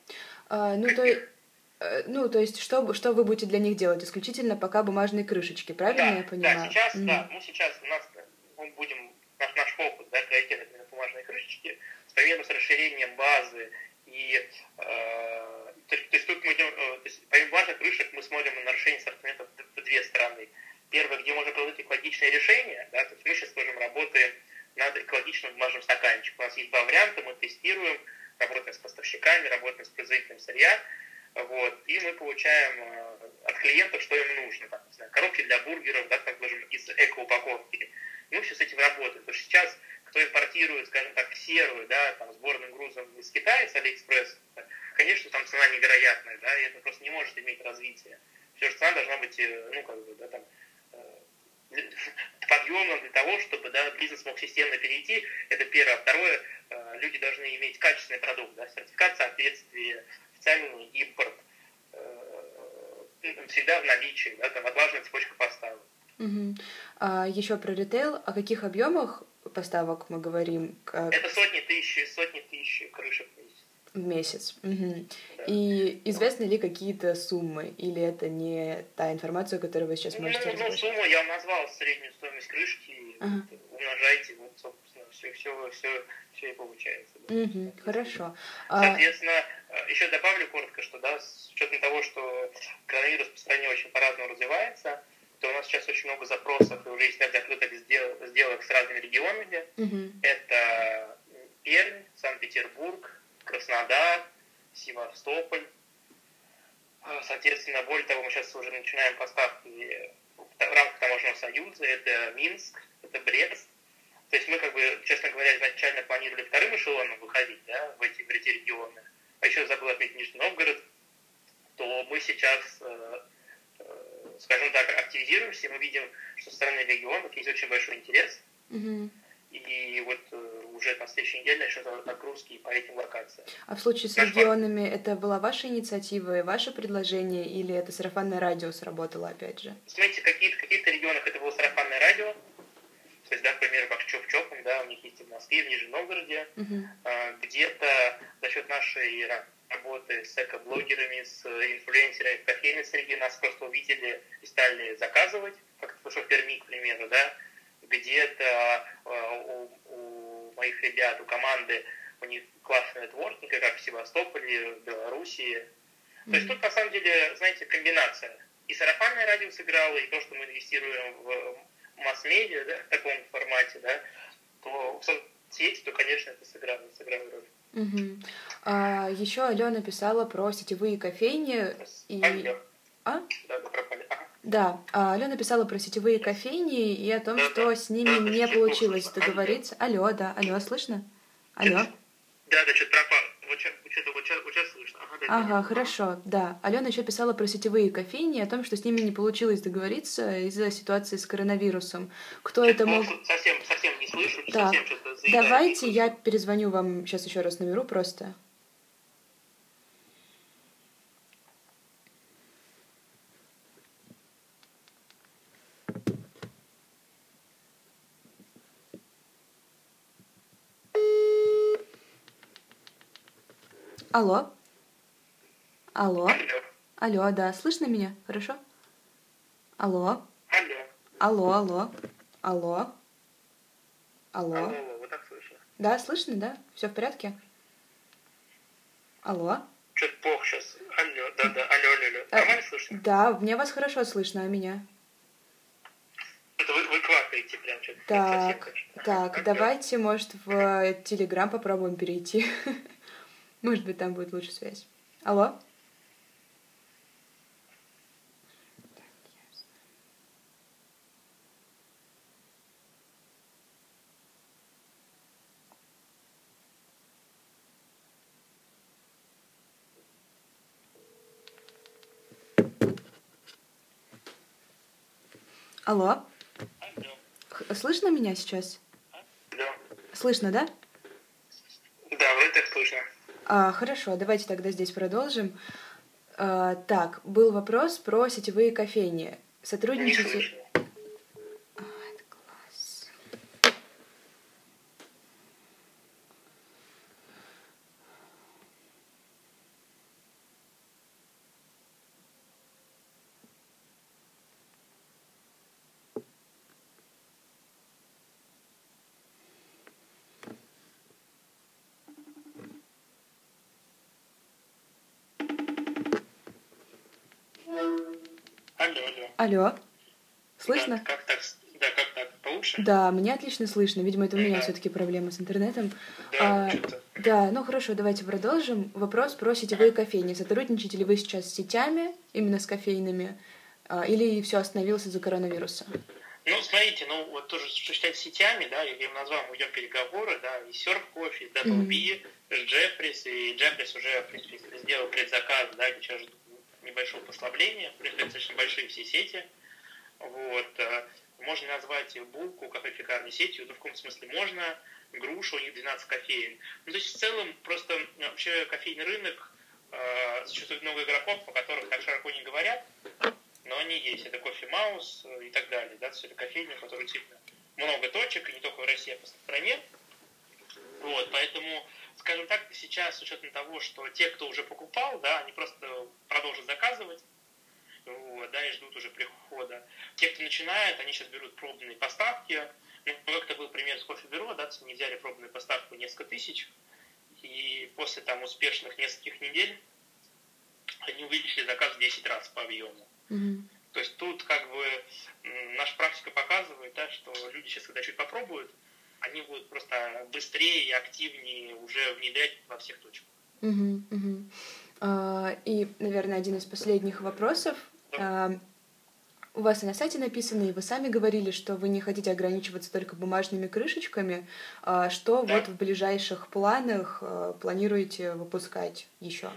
А, ну, то, э, ну, то есть, что, что вы будете для них делать? Исключительно пока бумажные крышечки, правильно да, я понимаю? Да, сейчас, mm-hmm. да, мы сейчас, у нас, мы будем, наш, наш фокус, да, приоритет бумажные крышечки, с примерно с расширением базы и э, то, то есть тут мы идем, э, то есть, помимо бумажных крышек мы смотрим на нарушение ассортимента в две стороны. Первое, где можно проводить экологичные решения, да, то есть мы сейчас тоже работаем над экологичным бумажным стаканчиком. У нас есть два варианта, мы тестируем, работаем с поставщиками, работаем с производителем сырья, вот, и мы получаем э, от клиентов, что им нужно. Там, не знаю, коробки для бургеров, да, так скажем, из эко-упаковки. И мы все с этим работаем. Потому что сейчас, кто импортирует, скажем так, серую, да, там, сборным грузом из Китая, с Алиэкспресс, конечно, там цена невероятная, да, и это просто не может иметь развития. Все же цена должна быть, э, ну, как бы, да, там, э, подъемным для того, чтобы да, бизнес мог системно перейти. Это первое. А второе, э, люди должны иметь качественный продукт, да, сертификат соответствия, официальный импорт, э, всегда в наличии, да, там отлаженная цепочка поставок. Угу. А еще про ритейл. О каких объемах поставок мы говорим? Как... Это сотни тысяч, сотни тысяч крышек в месяц. Угу. И известны ли какие-то суммы? Или это не та информация, которую вы сейчас ну, можете ну, ну, сумму я назвал, среднюю стоимость крышки. Ага. Умножайте, вот, собственно, все, все, все, все и получается. Да. Угу. Хорошо. А Соответственно, еще добавлю коротко, что да, с учетом того, что коронавирус по стране очень по-разному развивается, то у нас сейчас очень много запросов, и уже есть ряд закрытых сделок, сделок с разными регионами. Mm-hmm. Это Пермь, Санкт-Петербург, Краснодар, Севастополь. А, соответственно, более того, мы сейчас уже начинаем поставки в рамках таможенного союза. Это Минск, это Брест. То есть мы, как бы, честно говоря, изначально планировали вторым эшелоном выходить да, в, эти, в эти регионы. А еще забыл отметить Нижний Новгород. То мы сейчас э, скажем так, активизируемся, мы видим, что со стороны регионов есть очень большой интерес. Угу. И вот э, уже на следующей неделе начнут нагрузки по этим локациям. А в случае с Наш регионами план... это была ваша инициатива и ваше предложение, или это сарафанное радио сработало опять же? Смотрите, в каких-то, каких регионах это было сарафанное радио, то есть, да, к примеру, как Чоп-Чопом, да, у них есть и в Москве, и в Нижнем Новгороде. Uh-huh. А, где-то за счет нашей работы с эко-блогерами, с инфлюенсерами в кофейной среде, нас просто увидели и стали заказывать, как это в Перми, к примеру, да, где-то э, у, у моих ребят, у команды, у них классный нетворкинг, как в Севастополе, в Белоруссии. Mm-hmm. То есть тут, на самом деле, знаете, комбинация. И сарафанное радио сыграло, и то, что мы инвестируем в масс-медиа, да, в таком формате, да, то в соцсети, то, конечно, это сыграло, сыграло роль. Угу. А, еще Алена писала про сетевые кофейни и... А? Да, пропали. Да, а Алена писала про сетевые кофейни и о том, да, что да. с ними да, не получилось договориться. Алло, да, алло, слышно? Алло. Да, да, что-то пропало. Вот что-то вот сейчас, вот сейчас слышно. Ага, да, ага хорошо, да. Алена еще писала про сетевые кофейни, о том, что с ними не получилось договориться из-за ситуации с коронавирусом. Кто это мог... Совсем, совсем не слышу, так, совсем что-то Давайте я перезвоню вам сейчас еще раз наберу просто. Алло. Алло. Алло, да, слышно меня? Хорошо? Алло. Алло. Алло, алло. Алло. Алло. Алло, вы так слышно? Да, слышно, да? Все в порядке? Алло. Что-то плохо сейчас. Алло, да, да, алло, алло, алло. А, Нормально слышно? Да, мне вас хорошо слышно, а меня? Это вы, вы квакаете прям что-то. Так, так, давайте, может, в Телеграм попробуем перейти. [LAUGHS] Может быть, там будет лучше связь. Алло? Алло? Алло. Слышно меня сейчас? Да. Слышно, да? Да, вроде так слышно. А, хорошо, давайте тогда здесь продолжим. А, так, был вопрос про сетевые кофейни. Сотрудничаете... Алло. Слышно? Да, как так? Да, как так? Получше? Да, меня отлично слышно. Видимо, это у меня да. все-таки проблемы с интернетом. Да, а, да, ну хорошо, давайте продолжим. Вопрос про сетевые кофейни. Сотрудничаете ли вы сейчас с сетями, именно с кофейными, а, или все остановилось из-за коронавируса? Ну, смотрите, ну, вот тоже, что считать сетями, да, я им назвал, мы идем переговоры, да, и Surf Coffee, и Double mm-hmm. с Джеффрис, и Джеффрис уже, в принципе, сделал предзаказ, да, сейчас небольшого послабления, принципе, достаточно большие все сети. Вот. Можно назвать булку кафе-пекарной сетью, ну, в каком смысле можно, груша, у них 12 кофеин. Ну, то есть, в целом, просто вообще кофейный рынок э, существует много игроков, о которых так широко не говорят, но они есть. Это кофе Маус и так далее. Да, все это кофейни, которые действительно много точек, и не только в России, а по стране. Вот, поэтому, скажем так, сейчас, с учетом того, что те, кто уже покупал, да, они просто продолжат заказывать, вот, да, и ждут уже прихода. Те, кто начинает, они сейчас берут пробные поставки. Ну, как-то был пример с кофе-бюро, да, они взяли пробную поставку несколько тысяч, и после там успешных нескольких недель они увеличили заказ в 10 раз по объему. Mm-hmm. То есть тут как бы наша практика показывает, да, что люди сейчас, когда чуть попробуют, они будут просто быстрее и активнее уже внедрять во всех точках. Угу, угу. А, и, наверное, один из последних вопросов. Да. А, у вас и на сайте написано, и вы сами говорили, что вы не хотите ограничиваться только бумажными крышечками. А, что да. вот в ближайших планах а, планируете выпускать еще?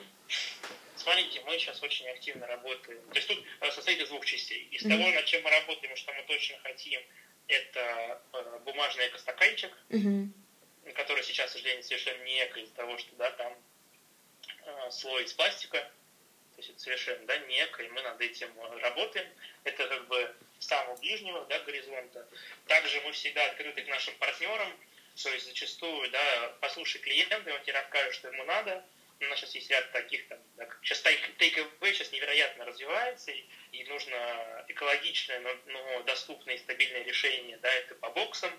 Смотрите, мы сейчас очень активно работаем. То есть тут э, состоит из двух частей. Из mm-hmm. того, над чем мы работаем, что мы точно хотим, это э, бумажный экостаканчик, mm-hmm. который сейчас, к сожалению, совершенно не эко из-за того, что да, там э, слой из пластика. То есть это совершенно да, не эко, и мы над этим работаем. Это как бы самого ближнего да, горизонта. Также мы всегда открыты к нашим партнерам. То есть зачастую, да, послушай клиента, он тебе расскажет, что ему надо – у нас сейчас есть ряд таких, там, да, сейчас take away сейчас невероятно развивается, и, и нужно экологичное, но, но доступное и стабильное решение, да, это по боксам,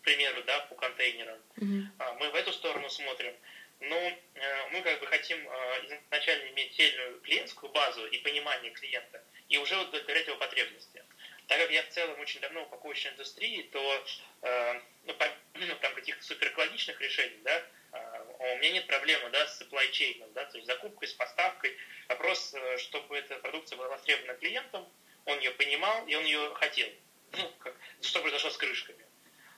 к примеру, да, по контейнерам. Mm-hmm. А, мы в эту сторону смотрим. Но э, мы как бы хотим э, изначально иметь сильную клиентскую базу и понимание клиента, и уже удовлетворять его потребности. Так как я в целом очень давно в упаковочной индустрии, то э, ну, помимо там каких-то суперэкологичных решений, да, у меня нет проблемы да, с supply chain, да, то есть закупкой, с поставкой. Вопрос, э, чтобы эта продукция была востребована клиентом, он ее понимал и он ее хотел. Ну, как, что произошло с крышками.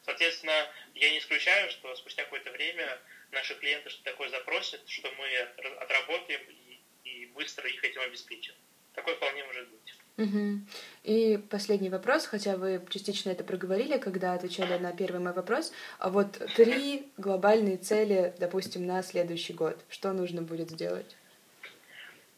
Соответственно, я не исключаю, что спустя какое-то время наши клиенты что-то такое запросят, что мы отработаем и, и быстро их этим обеспечим. Такое вполне может быть. Угу. И последний вопрос, хотя вы частично это проговорили, когда отвечали на первый мой вопрос. А вот три [LAUGHS] глобальные цели, допустим, на следующий год. Что нужно будет сделать?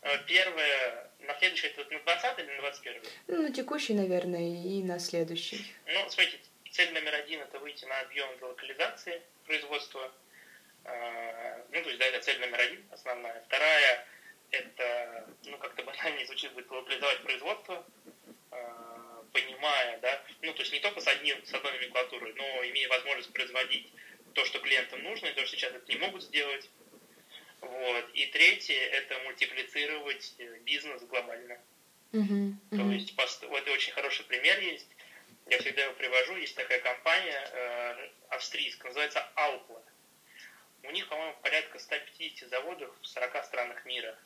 Э, первое, на следующий, это на 20 или на 21? Ну, на текущий, наверное, и на следующий. Ну, смотрите, цель номер один – это выйти на объем локализации производства. Э, ну, то есть, да, это цель номер один, основная. Вторая это, ну, как-то банально звучит, будет локализовать производство, э, понимая, да, ну, то есть не только с, одним, с одной номенклатурой, но имея возможность производить то, что клиентам нужно, и то, что сейчас это не могут сделать. Вот. И третье – это мультиплицировать э, бизнес глобально. Uh-huh, uh-huh. То есть, вот очень хороший пример есть. Я всегда его привожу. Есть такая компания э, австрийская, называется Alpla. У них, по-моему, порядка 150 заводов в 40 странах мира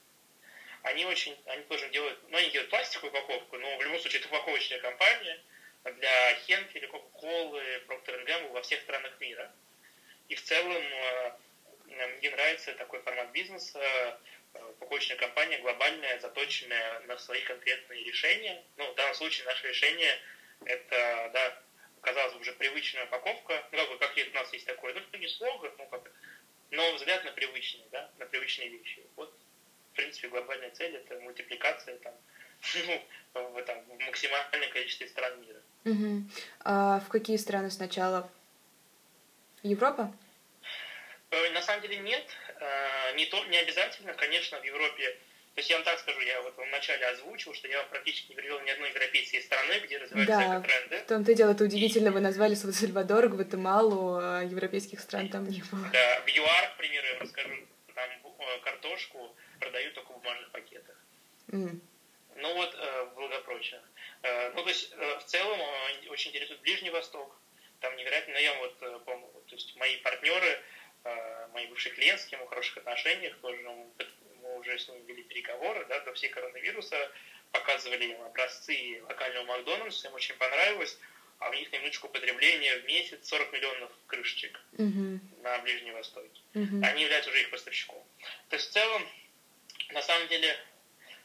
они очень, они тоже делают, ну, они делают пластиковую упаковку, но в любом случае это упаковочная компания для Хенкеля, Кока-Колы, Procter Gamble во всех странах мира. И в целом э, мне нравится такой формат бизнеса, э, упаковочная компания глобальная, заточенная на свои конкретные решения. Ну, в данном случае наше решение это, да, казалось бы, уже привычная упаковка. Ну, как бы, как у нас есть такое, ну, не слоган, ну, как но взгляд на привычные, да, на привычные вещи. Вот в принципе, глобальная цель – это мультипликация там, [LAUGHS] ну, в, там, в максимальном количестве стран мира. Угу. А в какие страны сначала? Европа? Э, на самом деле нет. Э, не, то, не обязательно. Конечно, в Европе то есть я вам так скажу, я вот вам вначале озвучил, что я вам практически не привел ни одной европейской страны, где развиваются да, тренды. в том-то и дело, это удивительно, и... вы назвали Сальвадор, Гватемалу, а европейских стран там не было. Да, в ЮАР, к примеру, я расскажу, там э, картошку, продают только в бумажных пакетах. Mm. Ну вот, э, в благополучно. Э, ну, то есть, э, в целом, э, очень интересует Ближний Восток. Там невероятно, но я вот, э, помню, то есть, мои партнеры, э, мои бывшие клиенты, с кем в хороших отношениях, тоже мы уже с ними вели переговоры, да, до всей коронавируса, показывали им образцы локального Макдональдса, им очень понравилось, а у них на минуточку потребления в месяц 40 миллионов крышечек mm-hmm. на Ближнем Востоке. Mm-hmm. Они являются уже их поставщиком. То есть в целом на самом деле,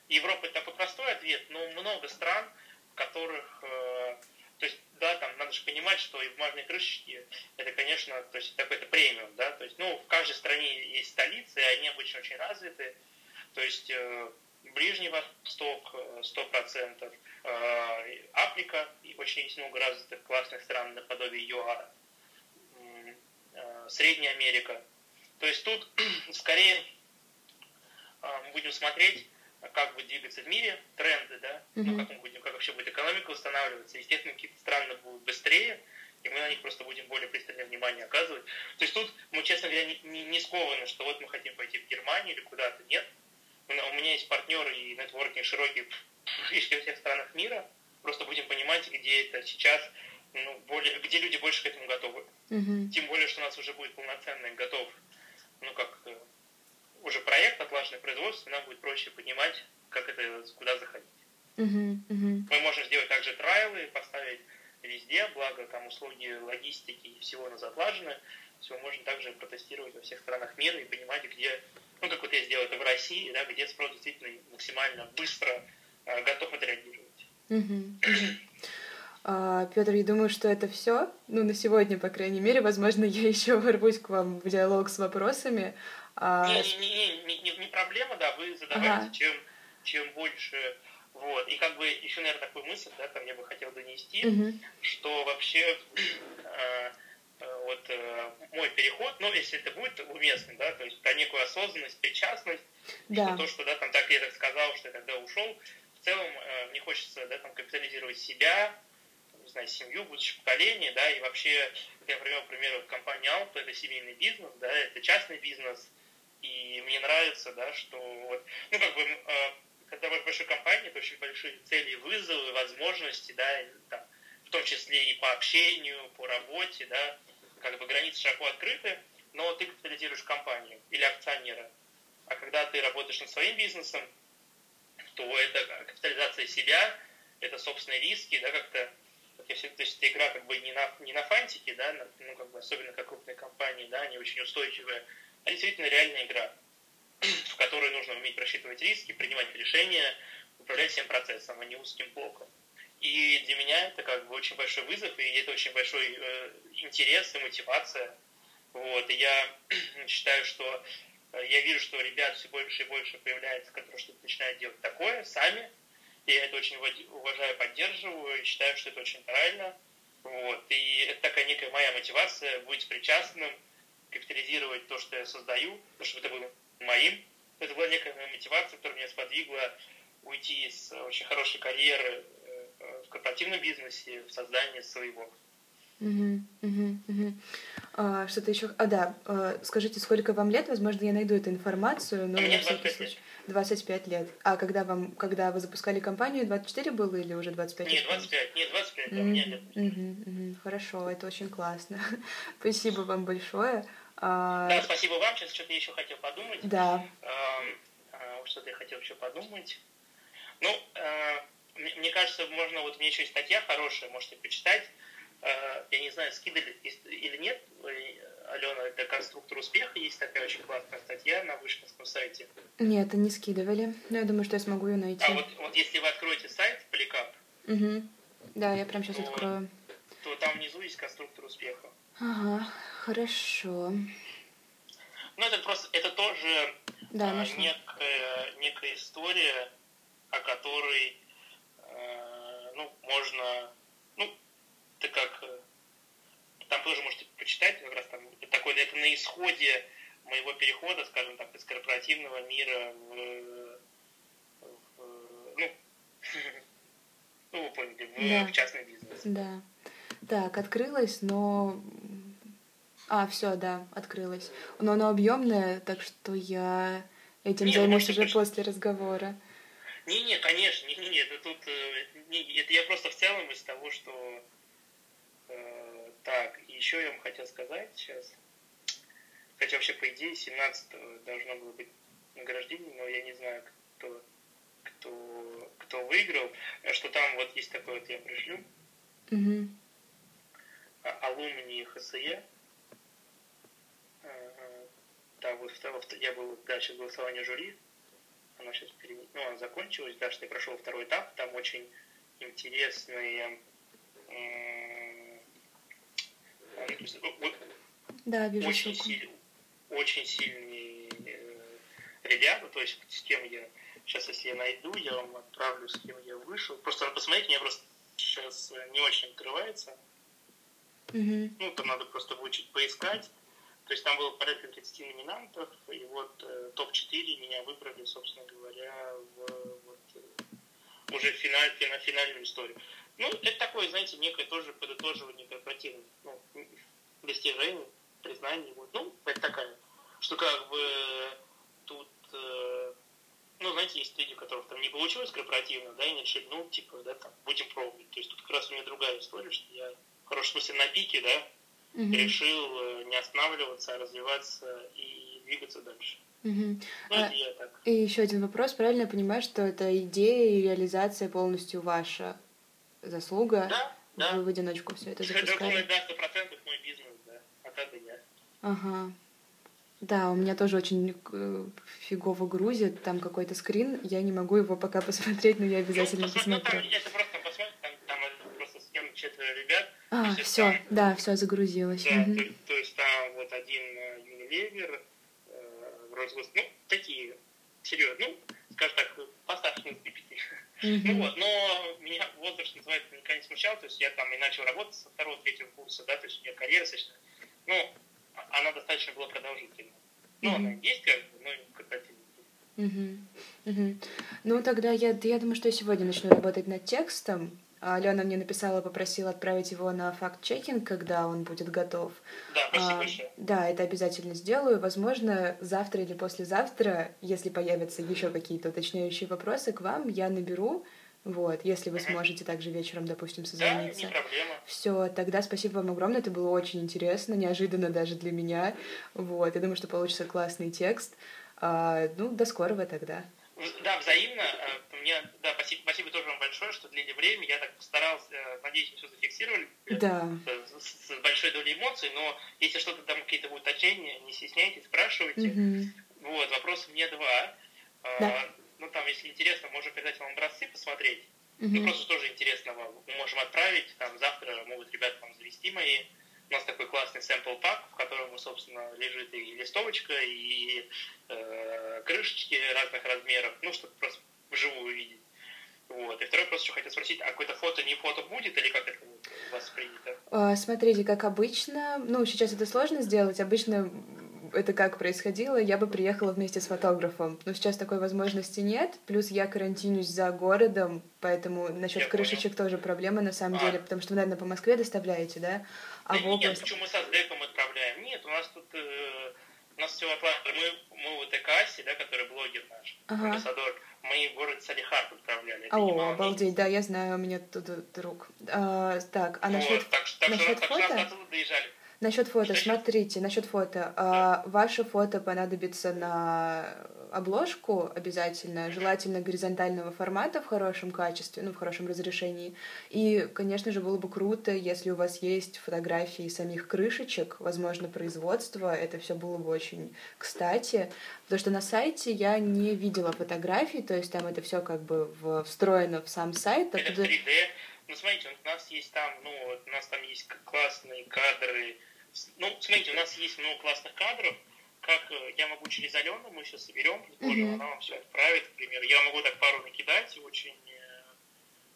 Европа это такой простой ответ, но много стран, в которых, э, то есть, да, там надо же понимать, что и бумажные крышечки, это, конечно, то есть такой-то премиум, да, то есть, ну, в каждой стране есть столицы, и они обычно очень развиты, то есть, э, Ближний Восток 100%, Африка, и очень есть много развитых классных стран наподобие ЮАР, Средняя Америка. То есть тут [CLEARS THROAT] скорее мы будем смотреть как будет двигаться в мире, тренды, да, mm-hmm. ну, как мы будем, как вообще будет экономика устанавливаться. Естественно, какие-то страны будут быстрее, и мы на них просто будем более пристальное внимание оказывать. То есть тут мы, честно говоря, не, не, не скованы, что вот мы хотим пойти в Германию или куда-то. Нет. У меня есть партнеры и нетворкинг широкий [LAUGHS] практически во всех странах мира. Просто будем понимать, где это сейчас, ну, более, где люди больше к этому готовы. Mm-hmm. Тем более, что у нас уже будет полноценный готов, ну, как э, уже проект отлаженное производство, нам будет проще понимать, как это, куда заходить. Uh-huh, uh-huh. Мы можем сделать также трайлы, поставить везде, благо там услуги логистики и всего у нас отлажены. Все можно также протестировать во всех странах мира и понимать, где, ну, как вот я сделал это в России, да, где спрос действительно максимально быстро э, готов отреагировать. Uh-huh. А, Петр, я думаю, что это все. Ну, на сегодня, по крайней мере. Возможно, [LAUGHS] я еще ворвусь к вам в диалог с вопросами. А... Не, не, не, не, не проблема, да, вы задавайте, ага. чем, чем больше. Вот. И как бы еще, наверное, такую мысль, да, там я бы хотел донести, угу. что вообще э, вот э, мой переход, ну, если это будет уместно, да, то есть про некую осознанность, причастность, да. что то, что, да, там так я так сказал, что я тогда ушел, в целом э, мне хочется, да, там капитализировать себя, не знаю, семью, будущее поколение, да, и вообще, я привел пример вот, компании Alto, это семейный бизнес, да, это частный бизнес, и мне нравится, да, что вот, ну, как бы, э, когда в большой компании, это очень большие цели, вызовы, возможности, да, там, в том числе и по общению, по работе, да, как бы границы широко открыты, но ты капитализируешь компанию или акционера. А когда ты работаешь над своим бизнесом, то это капитализация себя, это собственные риски, да, как-то, как я всегда, то есть эта игра как бы не на, не на фантике, да, ну, как бы, особенно как крупные компании, да, они очень устойчивые а действительно реальная игра, [CLEARS THROAT] в которой нужно уметь рассчитывать риски, принимать решения, управлять всем процессом, а не узким блоком. И для меня это как бы очень большой вызов, и это очень большой э, интерес и мотивация. Вот. И я [CLEARS THROAT] считаю, что э, я вижу, что ребят все больше и больше появляется, которые что-то начинают делать такое сами. И я это очень уважаю, поддерживаю, и считаю, что это очень правильно. Вот. И это такая некая моя мотивация быть причастным капитализировать то, что я создаю, чтобы это было моим. Это была некая мотивация, которая меня сподвигла уйти из очень хорошей карьеры э, в корпоративном бизнесе, в создании своего. Угу, угу, угу. А, что-то еще. А, да. А, скажите, сколько вам лет? Возможно, я найду эту информацию, но Мне 25 лет. 25 лет. А когда вам, когда вы запускали компанию, 24 было или уже 25 лет? Нет, 25. Нет, 25, да, mm-hmm. мне лет. Угу. Хорошо, это очень классно. [LAUGHS] Спасибо вам большое. А... Да, спасибо вам. Сейчас что-то я еще хотел подумать. Да. А, что-то я хотел еще подумать. Ну, а, мне кажется, можно, вот меня еще есть статья хорошая, можете почитать. Я не знаю, скидали или нет, Алена, это конструктор успеха, есть такая очень классная статья на вышкинском сайте. Нет, не скидывали, но я думаю, что я смогу ее найти. А вот, вот если вы откроете сайт Поликап, угу. да, я прям сейчас то, открою, то там внизу есть конструктор успеха. Ага, хорошо. Ну, это просто, это тоже да, а, некая, некая история, о которой, э, ну, можно, ну, ты как, э, там тоже можете почитать, как раз там, такой, это на исходе моего перехода, скажем так, из корпоративного мира в, в ну, [LAUGHS] ну, вы поняли, в, да. в частный бизнес. Да. Так, открылось, но а, все, да, открылось. Но оно объемное, так что я этим не, займусь уже почти... после разговора. Не-не, конечно, не-не, это тут, э, не, это я просто в целом из того, что э, так, еще я вам хотел сказать сейчас, хотя вообще по идее 17 должно было быть награждение, но я не знаю, кто, кто, кто выиграл, что там вот есть такое вот я пришлю, угу. алумни ХСЕ, да, вот я был, да, сейчас голосование жюри, оно сейчас пере... ну, оно закончилось, да, что я прошел второй этап, там очень интересные да, вижу очень, силь, очень сильные э, ребята, то есть с кем я сейчас, если я найду, я вам отправлю, с кем я вышел. Просто посмотрите, мне просто сейчас не очень открывается. Mm-hmm. Ну, там надо просто выучить, поискать. То есть там было порядка 30 номинантов, и вот э, топ-4 меня выбрали, собственно говоря, в, вот, э, уже в финаль, финаль, финальную историю. Ну, это такое, знаете, некое тоже подытоживание корпоративных ну, достижений, признаний. Вот. Ну, это такая, что как бы тут, э, ну, знаете, есть люди, которых там не получилось корпоративно, да, и не ну, типа, да, там, будем пробовать. То есть тут как раз у меня другая история, что я, в хорошем смысле, на пике, да, Мгм. решил э, не останавливаться, а развиваться и двигаться дальше. Мгм. Ну, А- это я так. И еще один вопрос. Правильно я понимаю, что эта идея и реализация полностью ваша заслуга? Да, да. Вы в одиночку все это запускали? да, сто процентов мой бизнес, да. А так и я. Ага. Да, у меня тоже очень э, фигово грузит. Там какой-то скрин. Я не могу его пока [LAUGHS] посмотреть, но я обязательно ну, ну, посмотрю. там, это просто посмотри, там, там это просто схема четверо ребят. А, все, да, все загрузилось. Да, Мгм. то, то есть там вот один э, Unilever, э, Росгос, ну, такие, серьезно, ну, скажем так, постарше не пяти. Ну вот, но меня возраст, называется, никогда не смущал, то есть я там и начал работать со второго, третьего курса, да, то есть у меня карьера достаточно, ну, а- она достаточно была продолжительной. Ну, Мгм. она есть как бы, но как Мгм. Мгм. Ну, тогда я, я думаю, что я сегодня начну работать над текстом. А Алена мне написала, попросила отправить его на факт-чекинг, когда он будет готов. Да, спасибо А, большое. да, это обязательно сделаю. Возможно, завтра или послезавтра, если появятся еще какие-то уточняющие вопросы к вам, я наберу. Вот, если вы Мгм. сможете также вечером, допустим, Да, созвониться. не проблема. Все, тогда спасибо вам огромное, это было очень интересно, неожиданно даже для меня. Вот, я думаю, что получится классный текст. А, ну, до скорого тогда. Да, взаимно. Э, Мне, да, спасибо, спасибо тоже вам большое, что уделили время. Я так постарался, э, надеюсь, мы все зафиксировали. э, Да. С, с большой долей эмоций, но если что-то там какие-то будут уточнения, не стесняйтесь, спрашивайте. Мгм. Вот, вопросов мне два. Да. Ну, там, если интересно, можно передать вам образцы, посмотреть. Ну, Мгм. просто тоже интересно вам. Мы можем отправить, там, завтра могут ребята вам завести мои. У нас такой классный sample пак, в котором, собственно, лежит и листовочка, и э, крышечки разных размеров, ну, чтобы просто вживую увидеть. Вот. И второй просто еще хотел спросить, а какое-то фото не фото будет, или как это у вас принято? А, Смотрите, как обычно, ну, сейчас это сложно сделать, обычно это как происходило, я бы приехала вместе с фотографом, но сейчас такой возможности нет, плюс я карантинюсь за городом, поэтому насчет крышечек тоже проблема на самом А. деле, потому что вы, наверное, по Москве доставляете, да? А Да нет, область... почему мы со СДЭКом отправляем? Нет, у нас тут э, у нас все отлажено. Мы, мы вот Экаси, да, который блогер наш, Ага. амбассадор, мы в город Салихард отправляли. Это О, обалдеть, да, я знаю, у меня тут друг. А, так, а Вот, насчет так, что- так, что, насчет так фото? оттуда доезжали. Насчет фото, смотрите, насчет фото. А, ваше фото понадобится на обложку обязательно, желательно горизонтального формата в хорошем качестве, ну, в хорошем разрешении. И, конечно же, было бы круто, если у вас есть фотографии самих крышечек, возможно, производства, это все было бы очень кстати. Потому что на сайте я не видела фотографий, то есть там это все как бы встроено в сам сайт. Это оттуда- 3D. Ну, смотрите, у нас есть там, ну, у нас там есть классные кадры. Ну, смотрите, у нас есть много классных кадров. Как э, я могу через Алену, мы сейчас соберем, предположим, Мгм. она вам все отправит, к примеру. Я могу так пару накидать, очень... э,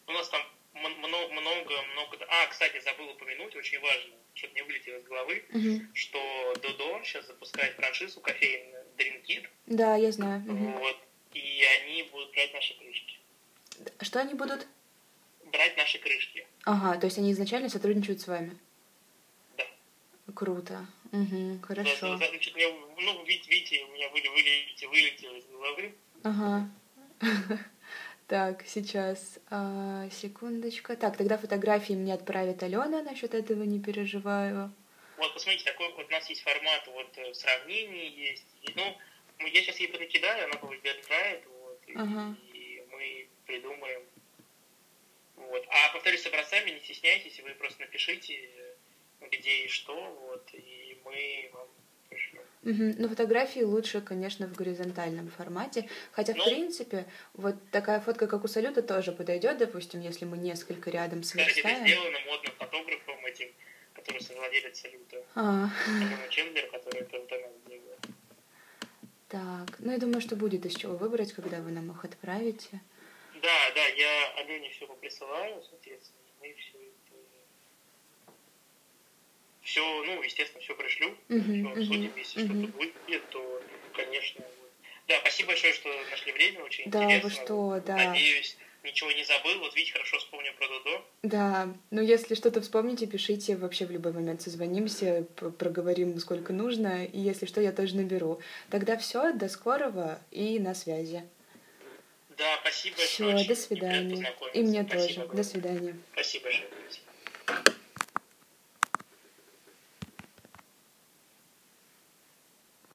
У нас там много, много, много... А, кстати, забыл упомянуть, очень важно, чтобы не вылетело из головы, Мгм. что Додо сейчас запускает франшизу кофеин Dream Kit, Да, я знаю. Мгм. вот, и они будут брать наши крышки. Что они будут? Брать наши крышки. Ага, то есть они изначально сотрудничают с вами. Да. Круто. Угу, хорошо. Да, значит, мне, ну, видите, видите, у меня выли, вылетело, вылетело из головы. Ага. [LAUGHS] Так, сейчас, а, секундочка. Так, тогда фотографии мне отправит Алена, насчет этого не переживаю. Вот, посмотрите, такой вот у нас есть формат, вот, э, сравнений есть. И, ну, ну, я сейчас ей накидаю, она отправит, вот, и, Ага. и мы придумаем. Вот. А, повторюсь, с образцами не стесняйтесь, вы просто напишите, где и что, вот, и мы вам. Угу. Ну, фотографии лучше, конечно, в горизонтальном формате. Хотя, ну, в принципе, вот такая фотка, как у салюта, тоже подойдет, допустим, если мы несколько рядом сверстаем. Кстати, сделано модным фотографом этим, который совладелец салюта. А. Чендлер, который это вот она сделала. Так, ну я думаю, что будет из чего выбрать, когда вы нам их отправите. Да, да, я Алене все присылаю, соответственно, мы все все, ну, естественно, все пришлю, uh-huh, все обсудим, uh-huh, если uh-huh. что-то будет, то, конечно, да, спасибо большое, что нашли время, очень да, интересно. Вы что, да. Надеюсь, ничего не забыл. Вот видите, хорошо вспомнил про Дудо. Да, ну если что-то вспомните, пишите вообще в любой момент, созвонимся, проговорим сколько нужно, и если что, я тоже наберу. Тогда все, до скорого и на связи. Да, спасибо большое. Все, до свидания. И мне спасибо тоже. Огромное. До свидания. Спасибо большое.